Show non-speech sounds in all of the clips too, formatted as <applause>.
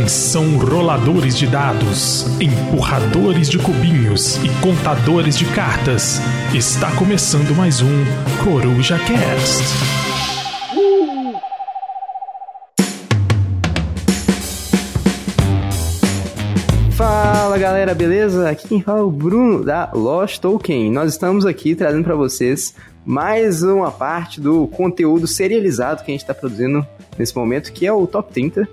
Atenção roladores de dados, empurradores de cubinhos e contadores de cartas. Está começando mais um Coruja Cast. Fala galera, beleza? Aqui quem fala é o Bruno da Lost Token. Nós estamos aqui trazendo para vocês mais uma parte do conteúdo serializado que a gente está produzindo nesse momento, que é o Top 30.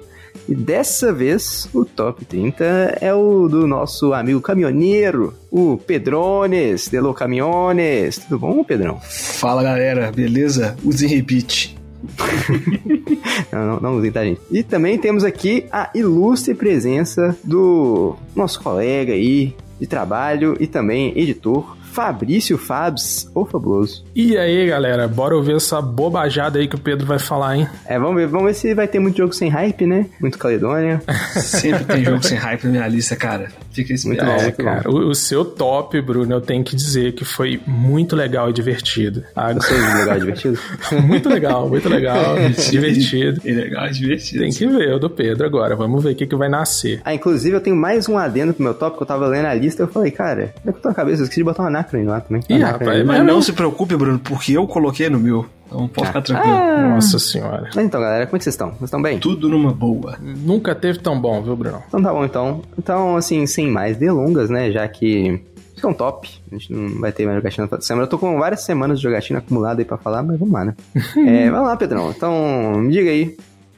E dessa vez, o Top 30 é o do nosso amigo caminhoneiro, o Pedrones, Delo Caminhones. Tudo bom, Pedrão? Fala galera, beleza? Use repeat. <laughs> não, não, não usem, tá, gente? E também temos aqui a ilustre presença do nosso colega aí de trabalho e também editor, Fabrício Fabs, o fabuloso. E aí, galera, bora ouvir essa bobajada aí que o Pedro vai falar, hein? É, vamos ver, vamos ver se vai ter muito jogo sem hype, né? Muito Caledônia. <laughs> Sempre tem jogo sem hype na minha lista, cara. Fica muito bom, é, muito cara, bom. O, o, seu top, Bruno, eu tenho que dizer que foi muito legal e divertido. Ah, Gostou de legal e divertido? <laughs> muito legal, muito legal, <laughs> divertido. E legal e divertido. Tem que ver o do Pedro agora, vamos ver o que, que vai nascer. Ah, inclusive eu tenho mais um adendo pro meu top, que eu tava lendo a lista e eu falei, cara, como é que eu tô na cabeça? Eu esqueci de botar uma Anacron lá também. Ih, rapaz, mas não se preocupe, Bruno, porque eu coloquei no meu. Então pode ficar tranquilo. Ah, Nossa senhora. Mas então, galera, como é que vocês estão? Vocês estão bem? Tudo numa boa. Nunca teve tão bom, viu, Bruno? Então tá bom, então. Então, assim, sem mais delongas, né? Já que isso é um top. A gente não vai ter mais jogatina na semana. Eu tô com várias semanas de jogatina acumulada aí pra falar, mas vamos lá, né? <laughs> é, vamos lá, Pedrão. Então, me diga aí,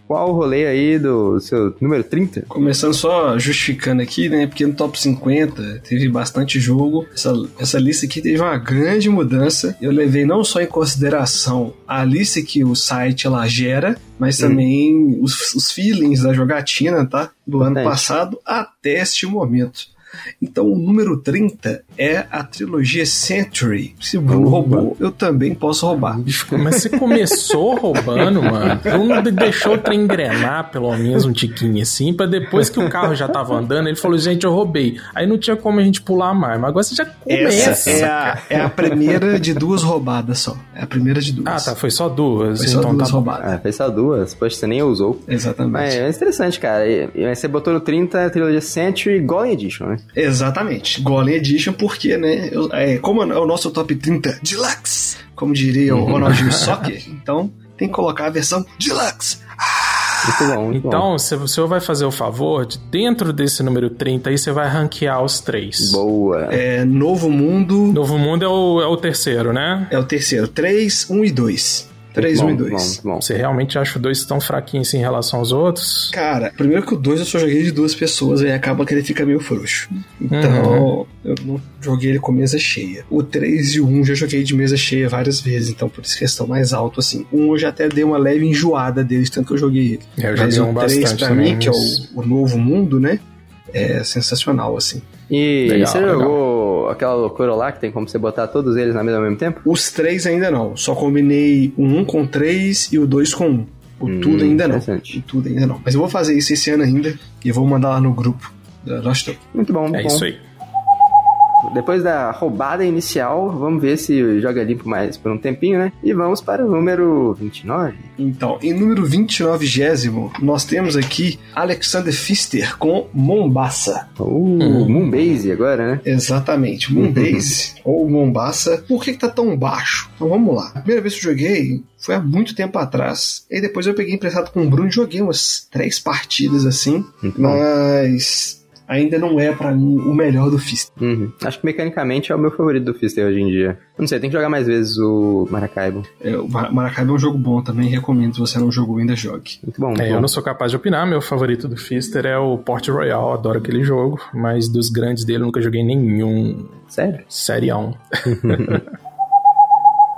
qual o rolê aí do seu número 30? Começando só justificando aqui, né? Porque no top 50 teve bastante jogo. Essa, essa lista aqui teve uma grande mudança. Eu levei não só em consideração a lista que o site ela gera, mas hum. também os, os feelings da jogatina, tá? Do ano passado até este momento. Então o número 30 é a trilogia Century. Se o Bruno roubou, eu também posso roubar. Mas você começou roubando, mano. Bruno deixou o trem engrenar pelo menos um tiquinho assim, pra depois que o carro já tava andando, ele falou, gente, eu roubei. Aí não tinha como a gente pular mais, mas agora você já começa. Essa é a, é a primeira de duas roubadas só. É a primeira de duas. Ah, tá, foi só duas. Foi só então duas tá roubadas. Ah, foi só duas. Poxa, você nem usou. Exatamente. Mas é interessante, cara. E, e você botou no 30 a trilogia Century Golem Edition, né? Exatamente. Golem Edition, porque, né? Eu, é, como é o nosso top 30 Deluxe, como diria o Ronaldinho <laughs> Soccer, então tem que colocar a versão Deluxe. Muito bom, muito então, bom. se você vai fazer o favor, de dentro desse número 30 aí, você vai ranquear os três. Boa. É Novo Mundo. Novo Mundo é o, é o terceiro, né? É o terceiro. 3, 1 e 2. 3, 1 e 2. Bom, bom. Você realmente acha o 2 tão fraquinho assim em relação aos outros? Cara, primeiro que o 2 eu só joguei de duas pessoas, aí acaba que ele fica meio frouxo. Então, uhum. eu não joguei ele com mesa cheia. O 3 e o 1 já joguei de mesa cheia várias vezes, então por isso que estão mais alto assim. O 1 eu já até dei uma leve enjoada deles, tanto que eu joguei ele. É, eu Mas o 3 pra também, mim, que é o, o novo mundo, né? É sensacional, assim. E legal, você legal. jogou aquela loucura lá que tem como você botar todos eles na mesa ao mesmo tempo? Os três ainda não. Só combinei o 1 com 3 e o 2 com 1. O hum, tudo ainda não. O tudo ainda não. Mas eu vou fazer isso esse ano ainda e vou mandar lá no grupo da Lost Muito bom, muito É bom. isso aí. Depois da roubada inicial, vamos ver se joga limpo mais por um tempinho, né? E vamos para o número 29. Então, em número 29, nós temos aqui Alexander Pfister com Mombasa. Uh, hum. Moonbase agora, né? Exatamente, Moonbase <laughs> ou Mombasa. Por que, que tá tão baixo? Então vamos lá. A primeira vez que eu joguei foi há muito tempo atrás. E depois eu peguei emprestado com o Bruno e joguei umas três partidas assim. Muito mas ainda não é para mim o melhor do Fister. Uhum. Acho que mecanicamente é o meu favorito do Fister hoje em dia. Não sei, tem que jogar mais vezes o Maracaibo. É, o Maracaibo é um jogo bom também, recomendo se você não jogou ainda jogue. Muito bom. Muito é, bom. Eu não sou capaz de opinar, meu favorito do Fister é o Port Royal, adoro aquele jogo, mas dos grandes dele eu nunca joguei nenhum. Sério? Serião. <laughs>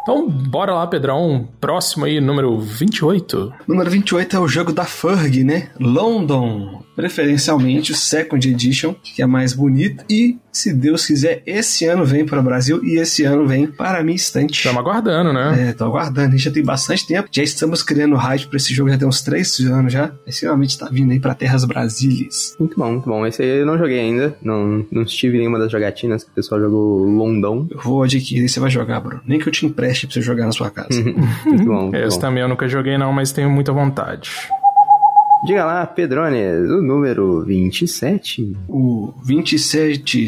Então, bora lá, Pedrão. Próximo aí, número 28. Número 28 é o jogo da Ferg, né? London. Preferencialmente o Second Edition, que é mais bonito. E, se Deus quiser, esse ano vem para o Brasil e esse ano vem para a minha estante. Estamos aguardando, né? É, tô aguardando. A gente já tem bastante tempo. Já estamos criando hype para esse jogo, já tem uns 3 anos já. Esse finalmente tá vindo aí para terras brasílias. Muito bom, muito bom. Esse aí eu não joguei ainda. Não, não estive em nenhuma das jogatinas que o pessoal jogou London. Eu vou adquirir e você vai jogar, Bruno. Nem que eu te empreste pra você jogar na sua casa. <laughs> muito bom. Muito Esse bom. também eu nunca joguei, não, mas tenho muita vontade. Diga lá, Pedrones, o número 27. O 27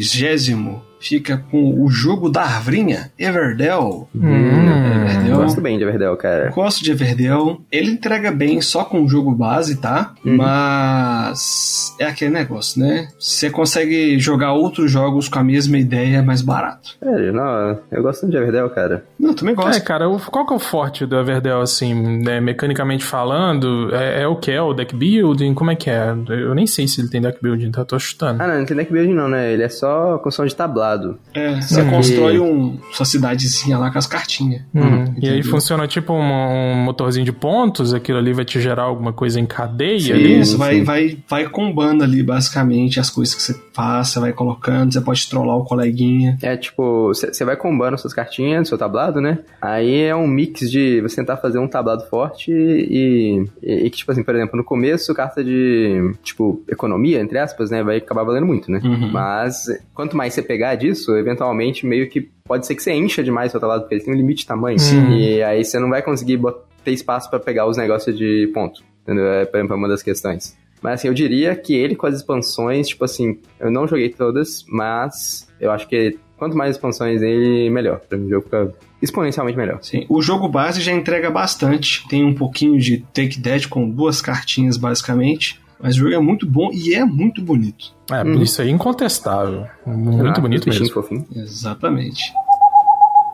fica com o jogo da Arvrinha, Everdell. Hum, Everdell. Gosto bem de Everdell, cara. Gosto de Everdell. Ele entrega bem só com o jogo base, tá? Uhum. Mas é aquele negócio, né? Você consegue jogar outros jogos com a mesma ideia mais barato. Sério, não, eu gosto de Everdell, cara. Não, eu também É, gosto. cara, o- qual que é o forte do Everdell, assim, né, mecanicamente falando? É, é o que? É o deck building? Como é que é? Eu nem sei se ele tem deck building, tá? Tô chutando. Ah, não, não tem deck building não, né? Ele é só construção de tablado. É, você constrói um, sua cidadezinha lá com as cartinhas. Hum, e aí funciona tipo um, um motorzinho de pontos, aquilo ali vai te gerar alguma coisa em cadeia Sim. ali? Isso, vai, sim. vai, vai combando ali, basicamente, as coisas que você faz, você vai colocando, você pode trollar o coleguinha. É tipo, você vai combando suas cartinhas, seu tablado, né? Aí é um mix de você tentar fazer um tablado forte e, e, e que, tipo assim, por exemplo, no começo, carta de, tipo, economia, entre aspas, né? Vai acabar valendo muito, né? Uhum. Mas quanto mais você pegar disso, eventualmente meio que pode ser que você encha demais seu tablado, porque ele tem um limite de tamanho. Sim. E aí você não vai conseguir ter espaço pra pegar os negócios de ponto. Entendeu? É, por exemplo, uma das questões. Mas assim, eu diria que ele com as expansões, tipo assim, eu não joguei todas, mas eu acho que quanto mais expansões ele, melhor. Pra mim o jogo fica exponencialmente melhor. Sim, o jogo base já entrega bastante. Tem um pouquinho de Take That com duas cartinhas, basicamente. Mas o jogo é muito bom e é muito bonito. É, Hum. isso aí é incontestável. Muito Ah, bonito mesmo. fofinhos. Exatamente.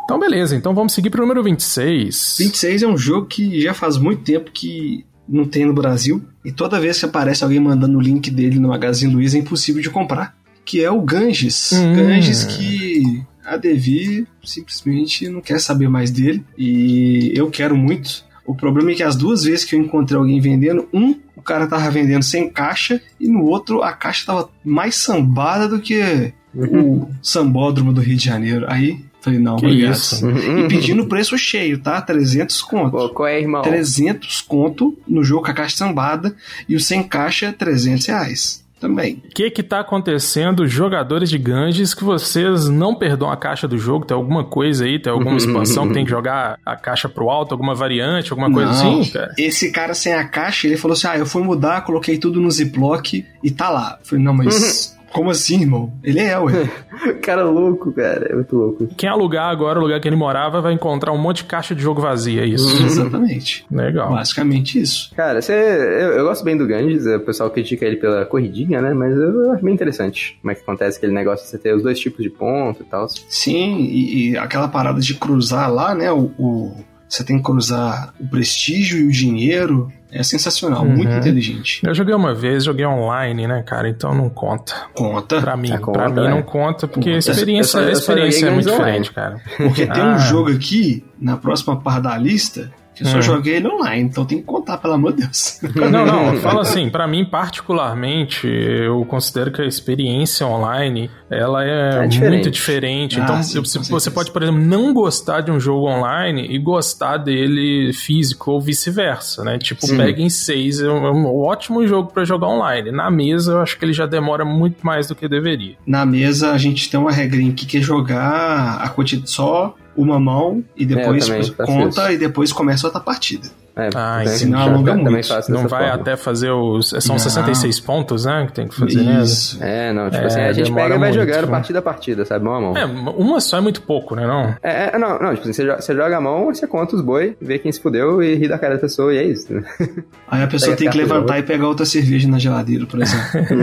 Então, beleza. Então vamos seguir pro número 26. 26 é um jogo que já faz muito tempo que não tem no Brasil. E toda vez que aparece alguém mandando o link dele no Magazine Luiza é impossível de comprar. Que é o Ganges. Hum. Ganges que a Devi simplesmente não quer saber mais dele. E eu quero muito. O problema é que as duas vezes que eu encontrei alguém vendendo, um, o cara tava vendendo sem caixa, e no outro a caixa tava mais sambada do que o <laughs> sambódromo do Rio de Janeiro. Aí, falei, não, Que obrigado. isso? E pedindo preço cheio, tá? 300 conto. Pô, qual é, irmão? 300 conto no jogo com a caixa sambada e o sem caixa 300 reais também. O que que tá acontecendo, jogadores de Ganges, que vocês não perdoam a caixa do jogo? Tem alguma coisa aí? Tem alguma expansão que tem que jogar a caixa pro alto? Alguma variante? Alguma coisa Não, assim, cara? Esse cara sem a caixa, ele falou assim: ah, eu fui mudar, coloquei tudo no Ziploc e tá lá. Eu falei, não, mas <laughs> como assim, irmão? Ele é, ué. <laughs> cara louco, cara. É muito louco. Quem alugar agora o lugar que ele morava vai encontrar um monte de caixa de jogo vazia, é isso. <laughs> Exatamente. Legal. Basicamente isso. Cara, você, eu, eu gosto bem do Ganges, o pessoal critica ele pela corridinha, né? Mas eu acho bem interessante como é que acontece aquele negócio de você ter os dois tipos de ponto e tal. Sim, e, e aquela parada de cruzar lá, né? O, o- você tem que cruzar o prestígio e o dinheiro. É sensacional, Uhum. muito inteligente. Eu joguei uma vez, joguei online, né, cara? Então não conta. Conta. Pra mim, Ah, pra conta, mim é. não conta, porque a Conta. experiência, Eu só- eu a só joguei experiência é muito diferente, cara. Porque tem Ah. um jogo aqui, na próxima parte da lista, eu só Hum. joguei ele online, então tem que contar, pelo amor de Deus. <laughs> Não, não, fala assim, pra mim particularmente, eu considero que a experiência online, ela é, É diferente. muito diferente. Ah, então, sim, você certeza. pode, por exemplo, não gostar de um jogo online e gostar dele físico ou vice-versa, né? Tipo, Sim. Pega em 6 é um, é um ótimo jogo pra jogar online. Na mesa, eu acho que ele já demora muito mais do que deveria. Na mesa, a gente tem uma regrinha aqui que é jogar a quantidade só uma mão e depois É, também faço conta e depois começa outra partida. É, Ah, já- alonga também muito. Não vai forma. até fazer os. São Não. 66 pontos, né? Que tem que fazer. Isso. É, não, tipo É, assim, a gente pega e vai muito, jogando né? partida a partida, sabe? Mão a mão. É, uma só é muito pouco, né? Não? É, é, não, não, tipo assim, você joga, você joga a mão, você conta os boi, vê quem se fudeu e ri da cara da pessoa e é isso. né? <laughs> Aí a pessoa tem que levantar e pegar outra cerveja na geladeira, por exemplo.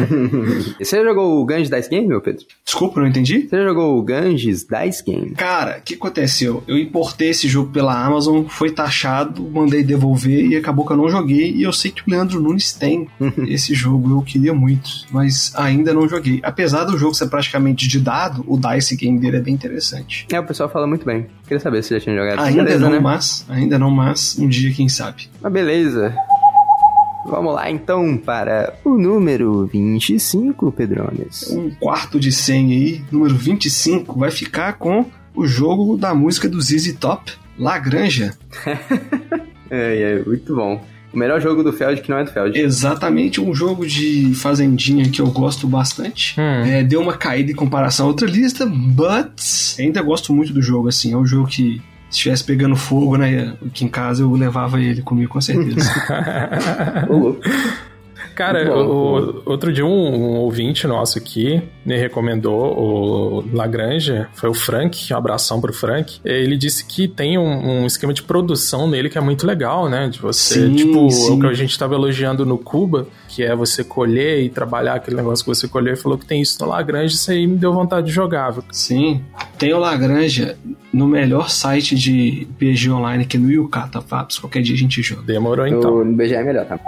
<laughs> Você já jogou o Ganges Dice Game, meu Pedro? Desculpa, não entendi? Você já jogou o Ganges Dice Game? Cara, o que aconteceu? Eu importei esse jogo pela Amazon, foi taxado, mandei devolver e acabou que eu não joguei. E eu sei que o Leandro Nunes tem <laughs> esse jogo, eu queria muito, mas ainda não joguei. Apesar do jogo ser praticamente de dado, o Dice Game dele é bem interessante. É, o pessoal fala muito bem. Queria saber se já tinha jogado. Ainda beleza, não, né? mas ainda não, mas um dia quem sabe. Mas beleza. Vamos lá então para o número 25, Pedrones. Um quarto de 100 aí, número 25, vai ficar com o jogo da música do ZZ Top, Lagranja. <laughs> É, é, muito bom. O melhor jogo do Feld que não é do Feld. Exatamente um jogo de fazendinha que eu gosto bastante. Hum. É, deu uma caída em comparação a outra lista, but ainda gosto muito do jogo, assim. É um jogo que, se estivesse pegando fogo, né, aqui em casa, eu levava ele comigo com certeza. <laughs> Cara, bom, o- outro dia um, um ouvinte nosso aqui me recomendou o Lagrange, foi o Frank, um abração pro Frank. Ele disse que tem um, um esquema de produção nele que é muito legal, né? De você, Sim, tipo, sim. o que a gente estava elogiando no Cuba, que é você colher e trabalhar aquele negócio que você colheu, e falou que tem isso no Lagrange, isso aí me deu vontade de jogar, viu? Sim. Tem o Lagrange no melhor site de PG online aqui no Yucata, Fabs. Qualquer dia a gente joga. Demorou então. No, BGA é melhor, tá?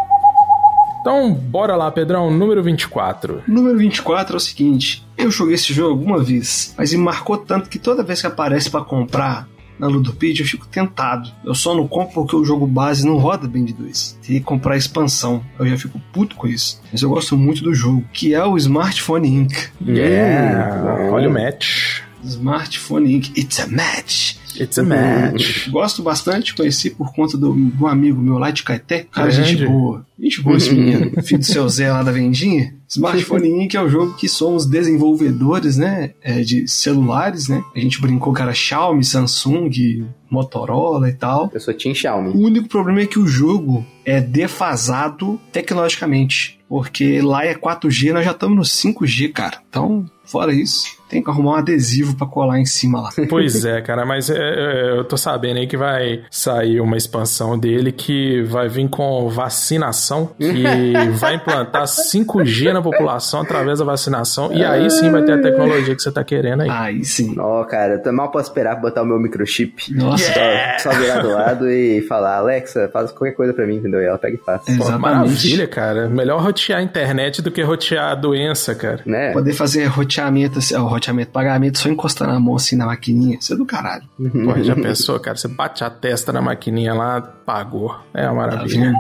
Então, bora lá, Pedrão, número 24. Número 24 é o seguinte: eu joguei esse jogo alguma vez, mas me marcou tanto que toda vez que aparece pra comprar na Ludopedia eu fico tentado. Eu só não compro porque o jogo base não roda bem de dois. Teria que comprar a expansão. Eu já fico puto com isso. Mas eu gosto muito do jogo, que é o Smartphone Inc. Yeah, Hum, olha o match. Smartphone Inc. It's a match. It's a match. Gosto bastante, conheci por conta do, do amigo meu lá de Caeté. Cara, Grande. gente boa. Gente boa esse menino. Filho do seu Zé lá da Vendinha. Smartphone Inc. é o jogo que somos desenvolvedores, né? é, de celulares, né? A gente brincou que era Xiaomi, Samsung, Motorola e tal. Eu sou Team Xiaomi. O único problema é que o jogo é defasado tecnologicamente. Porque lá é 4G, nós já estamos no 5G, cara. Então, fora isso, tem que arrumar um adesivo pra colar em cima lá. <laughs> Pois é, cara, mas é, é, eu tô sabendo aí que vai sair uma expansão dele que vai vir com vacinação, que <laughs> vai implantar 5G na população através da vacinação, e aí sim vai ter a tecnologia que você tá querendo aí. Aí sim. Ó, cara, eu mal posso esperar pra botar o meu microchip. Nossa, Só, só virar do lado e falar, Alexa, faz qualquer coisa pra mim, entendeu? E ela pega e faz. Pô, Exatamente. maravilha, cara. Melhor rotear a internet do que rotear a doença, cara. Né? Poder fazer roteamento, assim, ó, roteamento, pagamento só encostando a mão assim na maquininha. Isso é do caralho. Pô, já pensou, cara? Você bate a testa na maquininha lá, pagou. É uma Tá maravilha. vendo?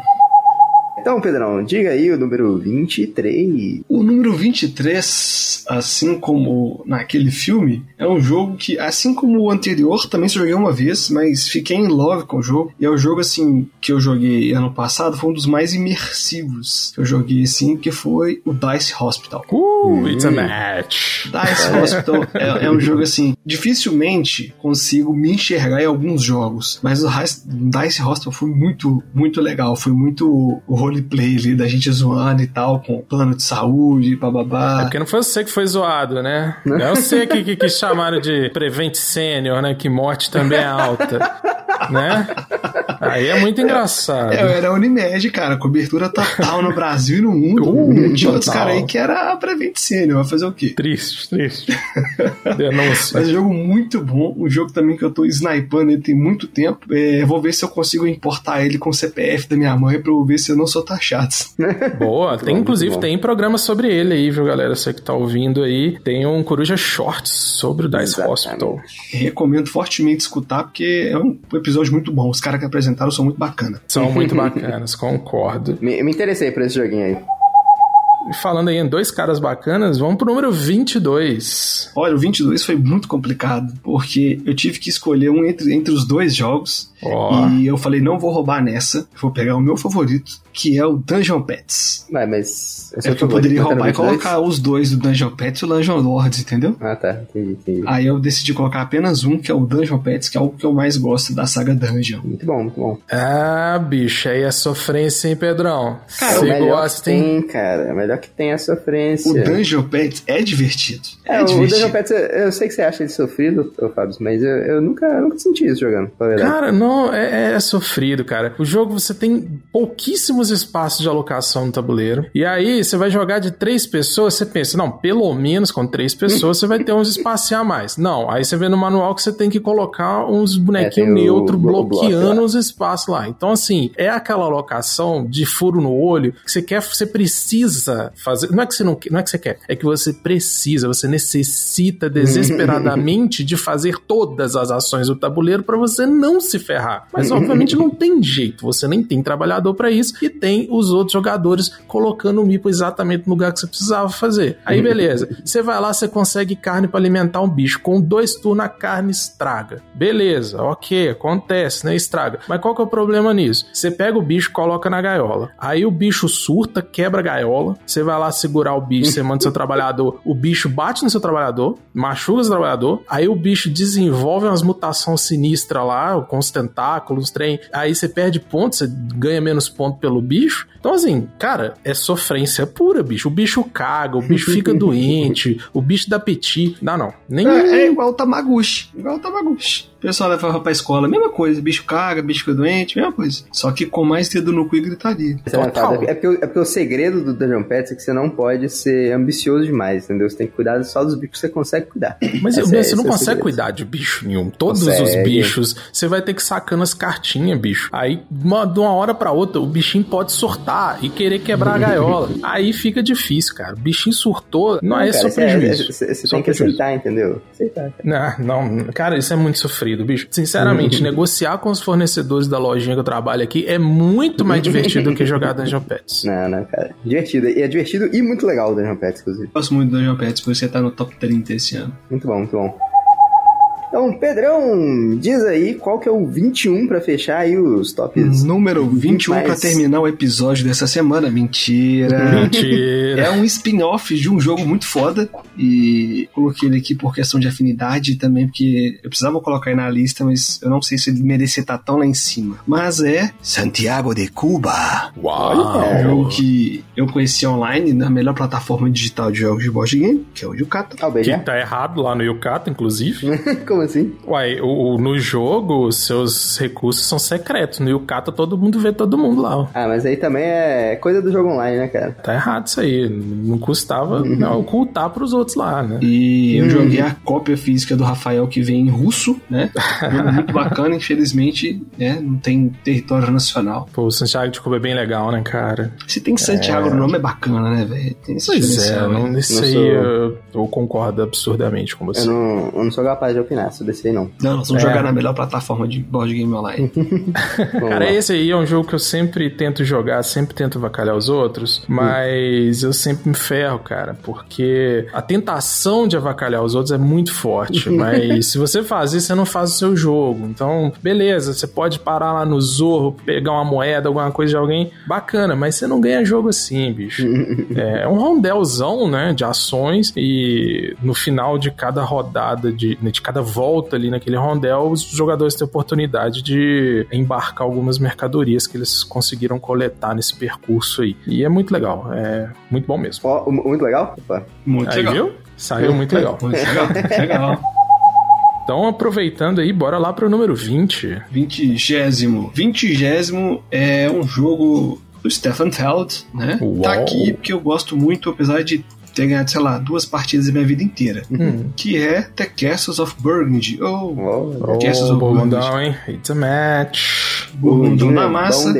Então, Pedrão, diga aí o número 23. O número 23, assim como naquele filme, é um jogo que, assim como o anterior, também só joguei uma vez, mas fiquei em love com o jogo. E é o jogo, assim, que eu joguei ano passado, foi um dos mais imersivos que eu joguei, assim, que foi o Dice Hospital. Uh, it's a match. Dice Hospital é, é um jogo assim, dificilmente consigo me enxergar em alguns jogos, mas o Dice Hospital foi muito, muito legal, foi muito o roleplay ali da gente zoando e tal, com plano de saúde, É bababá. porque não foi você que foi zoado, né? Não é você que, que, que chamaram de Prevent Senior, né? Que morte também é alta. <laughs> né? Aí é muito engraçado. É, era a Unimed, cara, cobertura total no Brasil e no mundo. Uh, Tinha outros caras aí que era a Prevent Senior, vai fazer o quê? Triste, triste. <laughs> Denúncia. Mas é um jogo muito bom, um jogo também que eu tô snipando ele tem muito tempo. É, vou ver se eu consigo importar ele com o CPF da minha mãe pra eu ver se eu não sou taxado. <laughs> <laughs> Boa, tem bom, inclusive tem programa sobre ele aí, viu, galera? Você que tá ouvindo aí, tem um Coruja Shorts sobre o Dice Exatamente. Hospital. Recomendo fortemente escutar, porque é um episódio muito bom. Os caras que apresentaram são muito bacanas. São muito bacanas, concordo. Me, me interessei por esse joguinho aí. E falando aí em dois caras bacanas, vamos pro número 22. Olha, o 22 foi muito complicado, porque eu tive que escolher um entre, entre os dois jogos. Ó. E eu falei, não vou roubar nessa, vou pegar o meu favorito, que é o Dungeon Pets. Vai, mas. É que eu poderia roubar e colocar os dois do Dungeon Pets e o Dungeon Lords, entendeu? Ah, tá. Entendi, entendi. Aí eu decidi colocar apenas um, que é o Dungeon Pets, que é o que eu mais gosto da saga Dungeon. Muito bom, muito bom. Ah, bicho, aí é sofrência, hein, Pedrão? É o Você melhor gosta, hein? tem, cara. É que tem a sofrência. O Dungeon Pets é divertido. É, É, o divertido. Dungeon Pets, eu, eu sei que você acha ele sofrido, Fábio, mas eu, eu nunca, eu nunca senti isso jogando, pra verdade. Cara, não, é, é sofrido, cara. O jogo você tem pouquíssimos espaços de alocação no tabuleiro. E aí você vai jogar de três pessoas, você pensa, não, pelo menos com três pessoas você vai ter uns espacinhos a mais. Não, aí você vê no manual que você tem que colocar uns bonequinhos É, neutros bloqueando os espaços lá. Então, assim, é aquela alocação de furo no olho que você quer, você precisa fazer. Não é que você não, quer- não é que você quer, é que você precisa, você necessita desesperadamente de fazer todas as ações do tabuleiro para você não se ferrar. Mas obviamente não tem jeito, você nem tem trabalhador para isso e tem os outros jogadores colocando o mipo exatamente no lugar que você precisava fazer. Aí beleza, você vai lá, você consegue carne para alimentar um bicho, com dois turnos a carne estraga. Beleza, ok, acontece, né? Estraga. Mas qual que é o problema nisso? Você pega o bicho, coloca na gaiola. Aí o bicho surta, quebra a gaiola, você vai lá segurar o bicho, você manda seu trabalhador, o bicho bate no seu trabalhador, machuca o seu trabalhador, aí o bicho desenvolve umas mutações sinistras lá, com os tentáculos, trem, aí você perde pontos, você ganha menos ponto pelo bicho. Então, assim, cara, é sofrência pura, bicho. O bicho caga, o bicho fica <laughs> doente, o bicho dá peti. Não, não. Nem... É, é igual o Tamaguchi. Igual o Tamaguchi. O pessoal leva pra escola, mesma coisa. Bicho caga, bicho fica doente, mesma coisa. Só que com mais dedo no cu e gritaria. Total. É, porque, é porque o segredo do Dungeon É que você não pode ser ambicioso demais, entendeu? Você tem que cuidar só dos bichos que você consegue cuidar. Mas Essa você é, não é consegue cuidar de bicho nenhum. Todos consegue. os bichos, você vai ter que sacando as cartinhas, bicho. Aí, uma, de uma hora pra outra, o bichinho pode sortar e querer quebrar a gaiola. Aí fica difícil, cara. O bichinho surtou, não, não é cara, só prejuízo. Você, você tem que aceitar, entendeu? Aceitar. Cara. Não, não, cara, isso é muito sofrido, bicho. Sinceramente, negociar com os fornecedores da lojinha que eu trabalho aqui é muito mais divertido do que jogar Dungeon Pets. <laughs> Não, não, cara. Divertido. E é divertido e muito legal o Dungeon Pets, inclusive. Gosto muito do Dungeon Pets, porque você tá no top 30 esse ano. Muito bom, muito bom. Então, Pedrão, diz aí qual que é o 21 para fechar aí os tops. Número 21 mais... para terminar o episódio dessa semana. Mentira. Mentira. É um spin-off de um jogo muito foda e coloquei ele aqui por questão de afinidade também porque eu precisava colocar aí na lista, mas eu não sei se ele merecia estar tão lá em cima. Mas é Santiago de Cuba. Uau! É um jogo que eu conheci online na melhor plataforma digital de jogos de board game, que é o Yucata. Ah, que tá errado lá no Yucata, inclusive. <laughs> Como assim? Uai, o, no jogo, seus recursos são secretos. No Yukata, todo mundo vê todo mundo lá. Ó. Ah, mas aí também é coisa do jogo online, né, cara? Tá errado isso aí. Não custava uhum. não, ocultar pros outros lá, né? E eu uhum. joguei a cópia física do Rafael que vem em russo, né? <laughs> muito bacana, infelizmente, né? Não tem território nacional. Pô, o Santiago de Cuba é bem legal, né, cara? Se tem Santiago é... no nome, é bacana, né, velho? Tem pois é, não, isso aí sou... eu, eu, concordo absurdamente com você. Eu não, eu não sou capaz de opinar aí, não. Não, nós vamos é. jogar na melhor plataforma de board game online. <laughs> Cara, esse aí é um jogo que eu sempre tento jogar, sempre tento vacalhar os outros, mas eu sempre me ferro, cara, porque a tentação de avacalhar os outros é muito forte, <laughs> mas se você faz isso, você não faz o seu jogo. Então, beleza, você pode parar lá no Zorro, pegar uma moeda, alguma coisa de alguém, bacana, mas você não ganha jogo assim, bicho. <laughs> é um rondelzão, né, de ações e no final de cada rodada, de, de cada volta ali naquele rondel, os jogadores têm oportunidade de embarcar algumas mercadorias que eles conseguiram coletar nesse percurso aí. E é muito legal, é muito bom mesmo. Oh, muito legal? Opa. Muito aí, legal. Viu? Saiu muito legal. Muito legal. legal. Então, aproveitando aí, bora lá pro número 20. Vigésimo. Vigésimo é um jogo do Stefan Feld, né? Uau. Tá aqui porque eu gosto muito, apesar de ter ganhado, sei lá, duas partidas da minha vida inteira. Hum. Que é The Castles of Burgundy. Ou oh, oh, Castles of Burgundy. hein? It's a match. Burgundão na massa.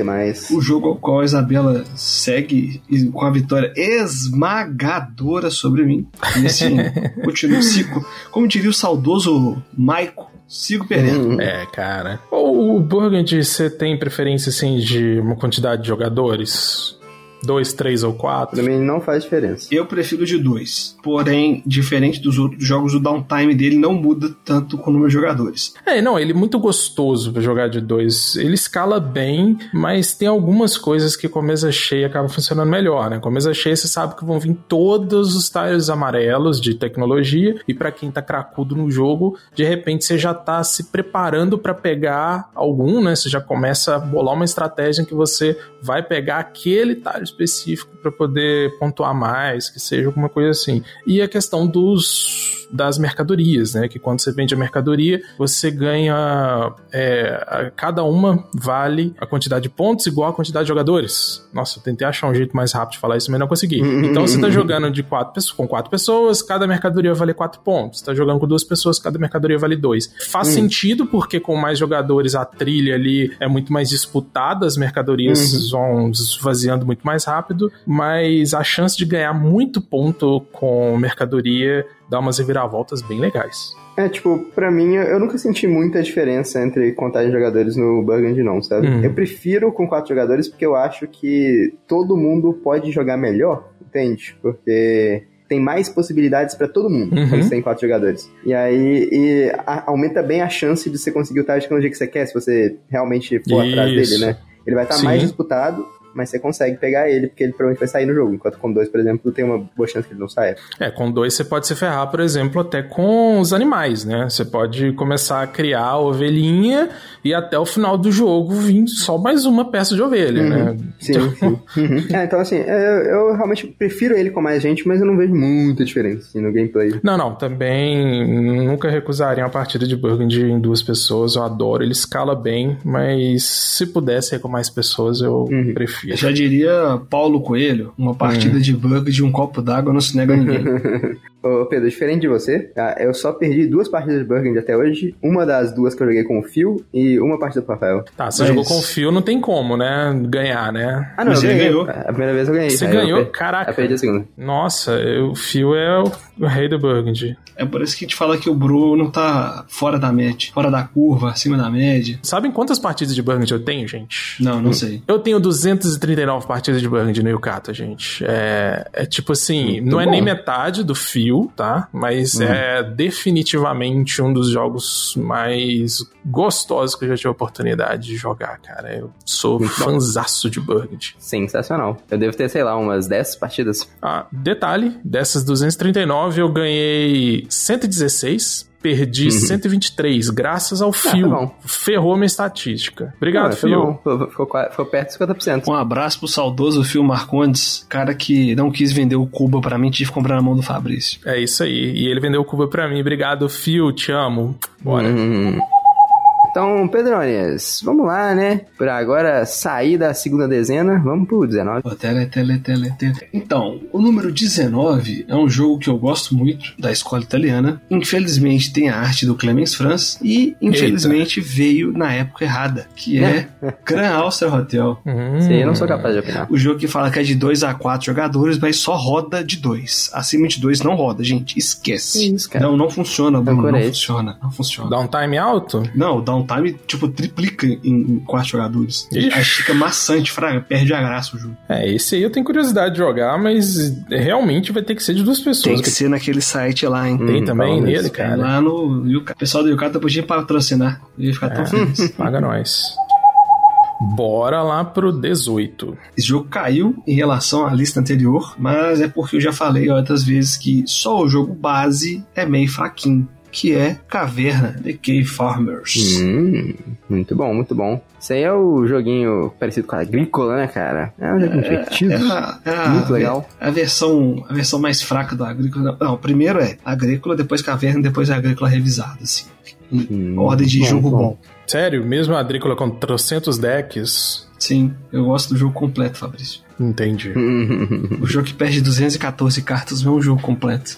O jogo ao qual a Isabela segue com a vitória esmagadora sobre mim. E assim, <laughs> continua ciclo. Como diria o saudoso Maico, Sigo perdendo. Hum. É, cara. O Burgundy, você tem preferência, assim, de uma quantidade de jogadores? Dois, três ou quatro. Pra mim não faz diferença. Eu prefiro de dois. Porém, diferente dos outros jogos, o downtime dele não muda tanto com o número de jogadores. É, não, ele é muito gostoso pra jogar de dois. Ele escala bem, mas tem algumas coisas que com a mesa cheia acabam funcionando melhor, né? Com a mesa cheia você sabe que vão vir todos os tiles amarelos de tecnologia e para quem tá cracudo no jogo, de repente você já tá se preparando para pegar algum, né? Você já começa a bolar uma estratégia em que você vai pegar aquele tile específico para poder pontuar mais, que seja alguma coisa assim. E a questão dos das mercadorias, né? Que quando você vende a mercadoria, você ganha é, cada uma vale a quantidade de pontos igual a quantidade de jogadores. Nossa, eu tentei achar um jeito mais rápido de falar isso, mas não consegui. Uhum. Então você tá jogando de quatro pessoas, com quatro pessoas, cada mercadoria vale quatro pontos. Você tá jogando com duas pessoas, cada mercadoria vale dois. Faz uhum. sentido porque com mais jogadores a trilha ali é muito mais disputada, as mercadorias uhum. vão esvaziando muito mais rápido, mas a chance de ganhar muito ponto com mercadoria dá umas reviravoltas bem legais. É, tipo, pra mim, eu nunca senti muita diferença entre contagem de jogadores no Burgundy, não, sabe? Uhum. Eu prefiro com quatro jogadores porque eu acho que todo mundo pode jogar melhor, entende? Porque tem mais possibilidades para todo mundo uhum. quando você tem quatro jogadores. E aí e a, aumenta bem a chance de você conseguir o target tecnologia que você quer, se você realmente for Isso. atrás dele, né? Ele vai estar mais disputado mas você consegue pegar ele, porque ele provavelmente vai sair no jogo. Enquanto com dois, por exemplo, tem uma boa chance que ele não saia. É, com dois você pode se ferrar, por exemplo, até com os animais, né? Você pode começar a criar a ovelhinha e até o final do jogo vir só mais uma peça de ovelha, Uhum. né? Sim, sim. Uhum. <laughs> É, então assim, eu, eu realmente prefiro ele com mais gente, mas eu não vejo muita diferença assim, no gameplay. Não, não, também nunca recusaria uma partida de Burgundy em duas pessoas, eu adoro, ele escala bem, mas se pudesse ir com mais pessoas, eu Uhum. prefiro. Já diria Paulo Coelho, uma partida de bug de um copo d'água não se nega a ninguém. <laughs> Ô Pedro, diferente de você, tá? eu só perdi duas partidas de Burgundy até hoje. Uma das duas que eu joguei com o Phil e uma partida com o Rafael. Tá, você Mas- jogou com o fio, não tem como, né? Ganhar, né? Ah, não, eu ganhei. ganhou. A primeira vez eu ganhei. Você eu ganhou? per- Caraca. Eu perdi a segunda. Nossa, eu- o fio é o, rei do Burgundy. É por isso que te fala que o Bruno tá fora da média, fora da curva, acima da média. Sabem quantas partidas de Burgundy eu tenho, gente? Não, não sei. Eu tenho 239 partidas de Burgundy no Yukata, gente. É, é tipo assim, não é bom. nem metade do fio, tá? Mas é definitivamente um dos jogos mais gostosos que eu já tive a oportunidade de jogar, cara. Eu sou Muito fanzaço de Burgundy. Sensacional. Eu devo ter, sei lá, umas 10 partidas. Ah, detalhe, dessas 239 eu ganhei 116, perdi 123, graças ao fio. Uhum. tá. Ferrou minha estatística. Obrigado, Ah, foi fio. Ficou, ficou perto dos 50%. Um abraço pro saudoso Phil Marcondes, cara que não quis vender o Cuba pra mim, tive que comprar na mão do Fabrício. É isso aí. E ele vendeu o Cuba pra mim. Obrigado, Phil. Te amo. Bora. Hum. Então, Pedrones, vamos lá, né? Pra agora sair da segunda dezena, vamos pro 19. Pô, tele, tele, tele, tele. Então, o número 19 é um jogo que eu gosto muito, da escola italiana. Infelizmente tem a arte do Clemens Franz e infelizmente veio na época errada, que é <laughs> Gran Austria Hotel. Hum. Sim, eu não sou capaz de opinar. O jogo que fala que é de 2 a 4 jogadores, mas só roda de 2. Acima de 2 não roda, gente. Esquece. Que isso, cara? Não, não funciona, Bruno. Não funciona. Não funciona. Dá um time alto? Não, o downtime, tipo, triplica em, em quatro jogadores. Ixi. Aí fica maçante, fraga, perde a graça o jogo. É, esse aí eu tenho curiosidade de jogar, mas realmente vai ter que ser de duas pessoas. Tem que ser naquele site lá, hein? Tem Hum, também nele, cara. lá no Yucata. O pessoal do Yucata podia patrocinar. Eu ia ficar tão feliz. <laughs> Paga nós. Bora lá pro 18. Esse jogo caiu em relação à lista anterior, mas é porque eu já falei outras vezes que só o jogo base é meio fraquinho, que é Caverna The Cave Farmers. Hum, muito bom, muito bom. Isso aí é o joguinho parecido com a Agrícola, né, cara? É um joguinho divertido. É a, é a- Muito legal. A versão, a versão mais fraca do Agrícola. Não, primeiro é Agrícola, depois Caverna, depois é Agrícola revisada, assim. Hum, ordem de bom, jogo bom. bom. Sério, mesmo a Agrícola com trocentos decks? Sim, eu gosto do jogo completo, Fabrício. Entendi. <laughs> O jogo que perde 214 cartas não é um jogo completo.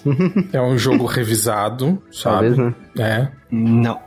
É um jogo revisado, sabe? Talvez, né? É. Não.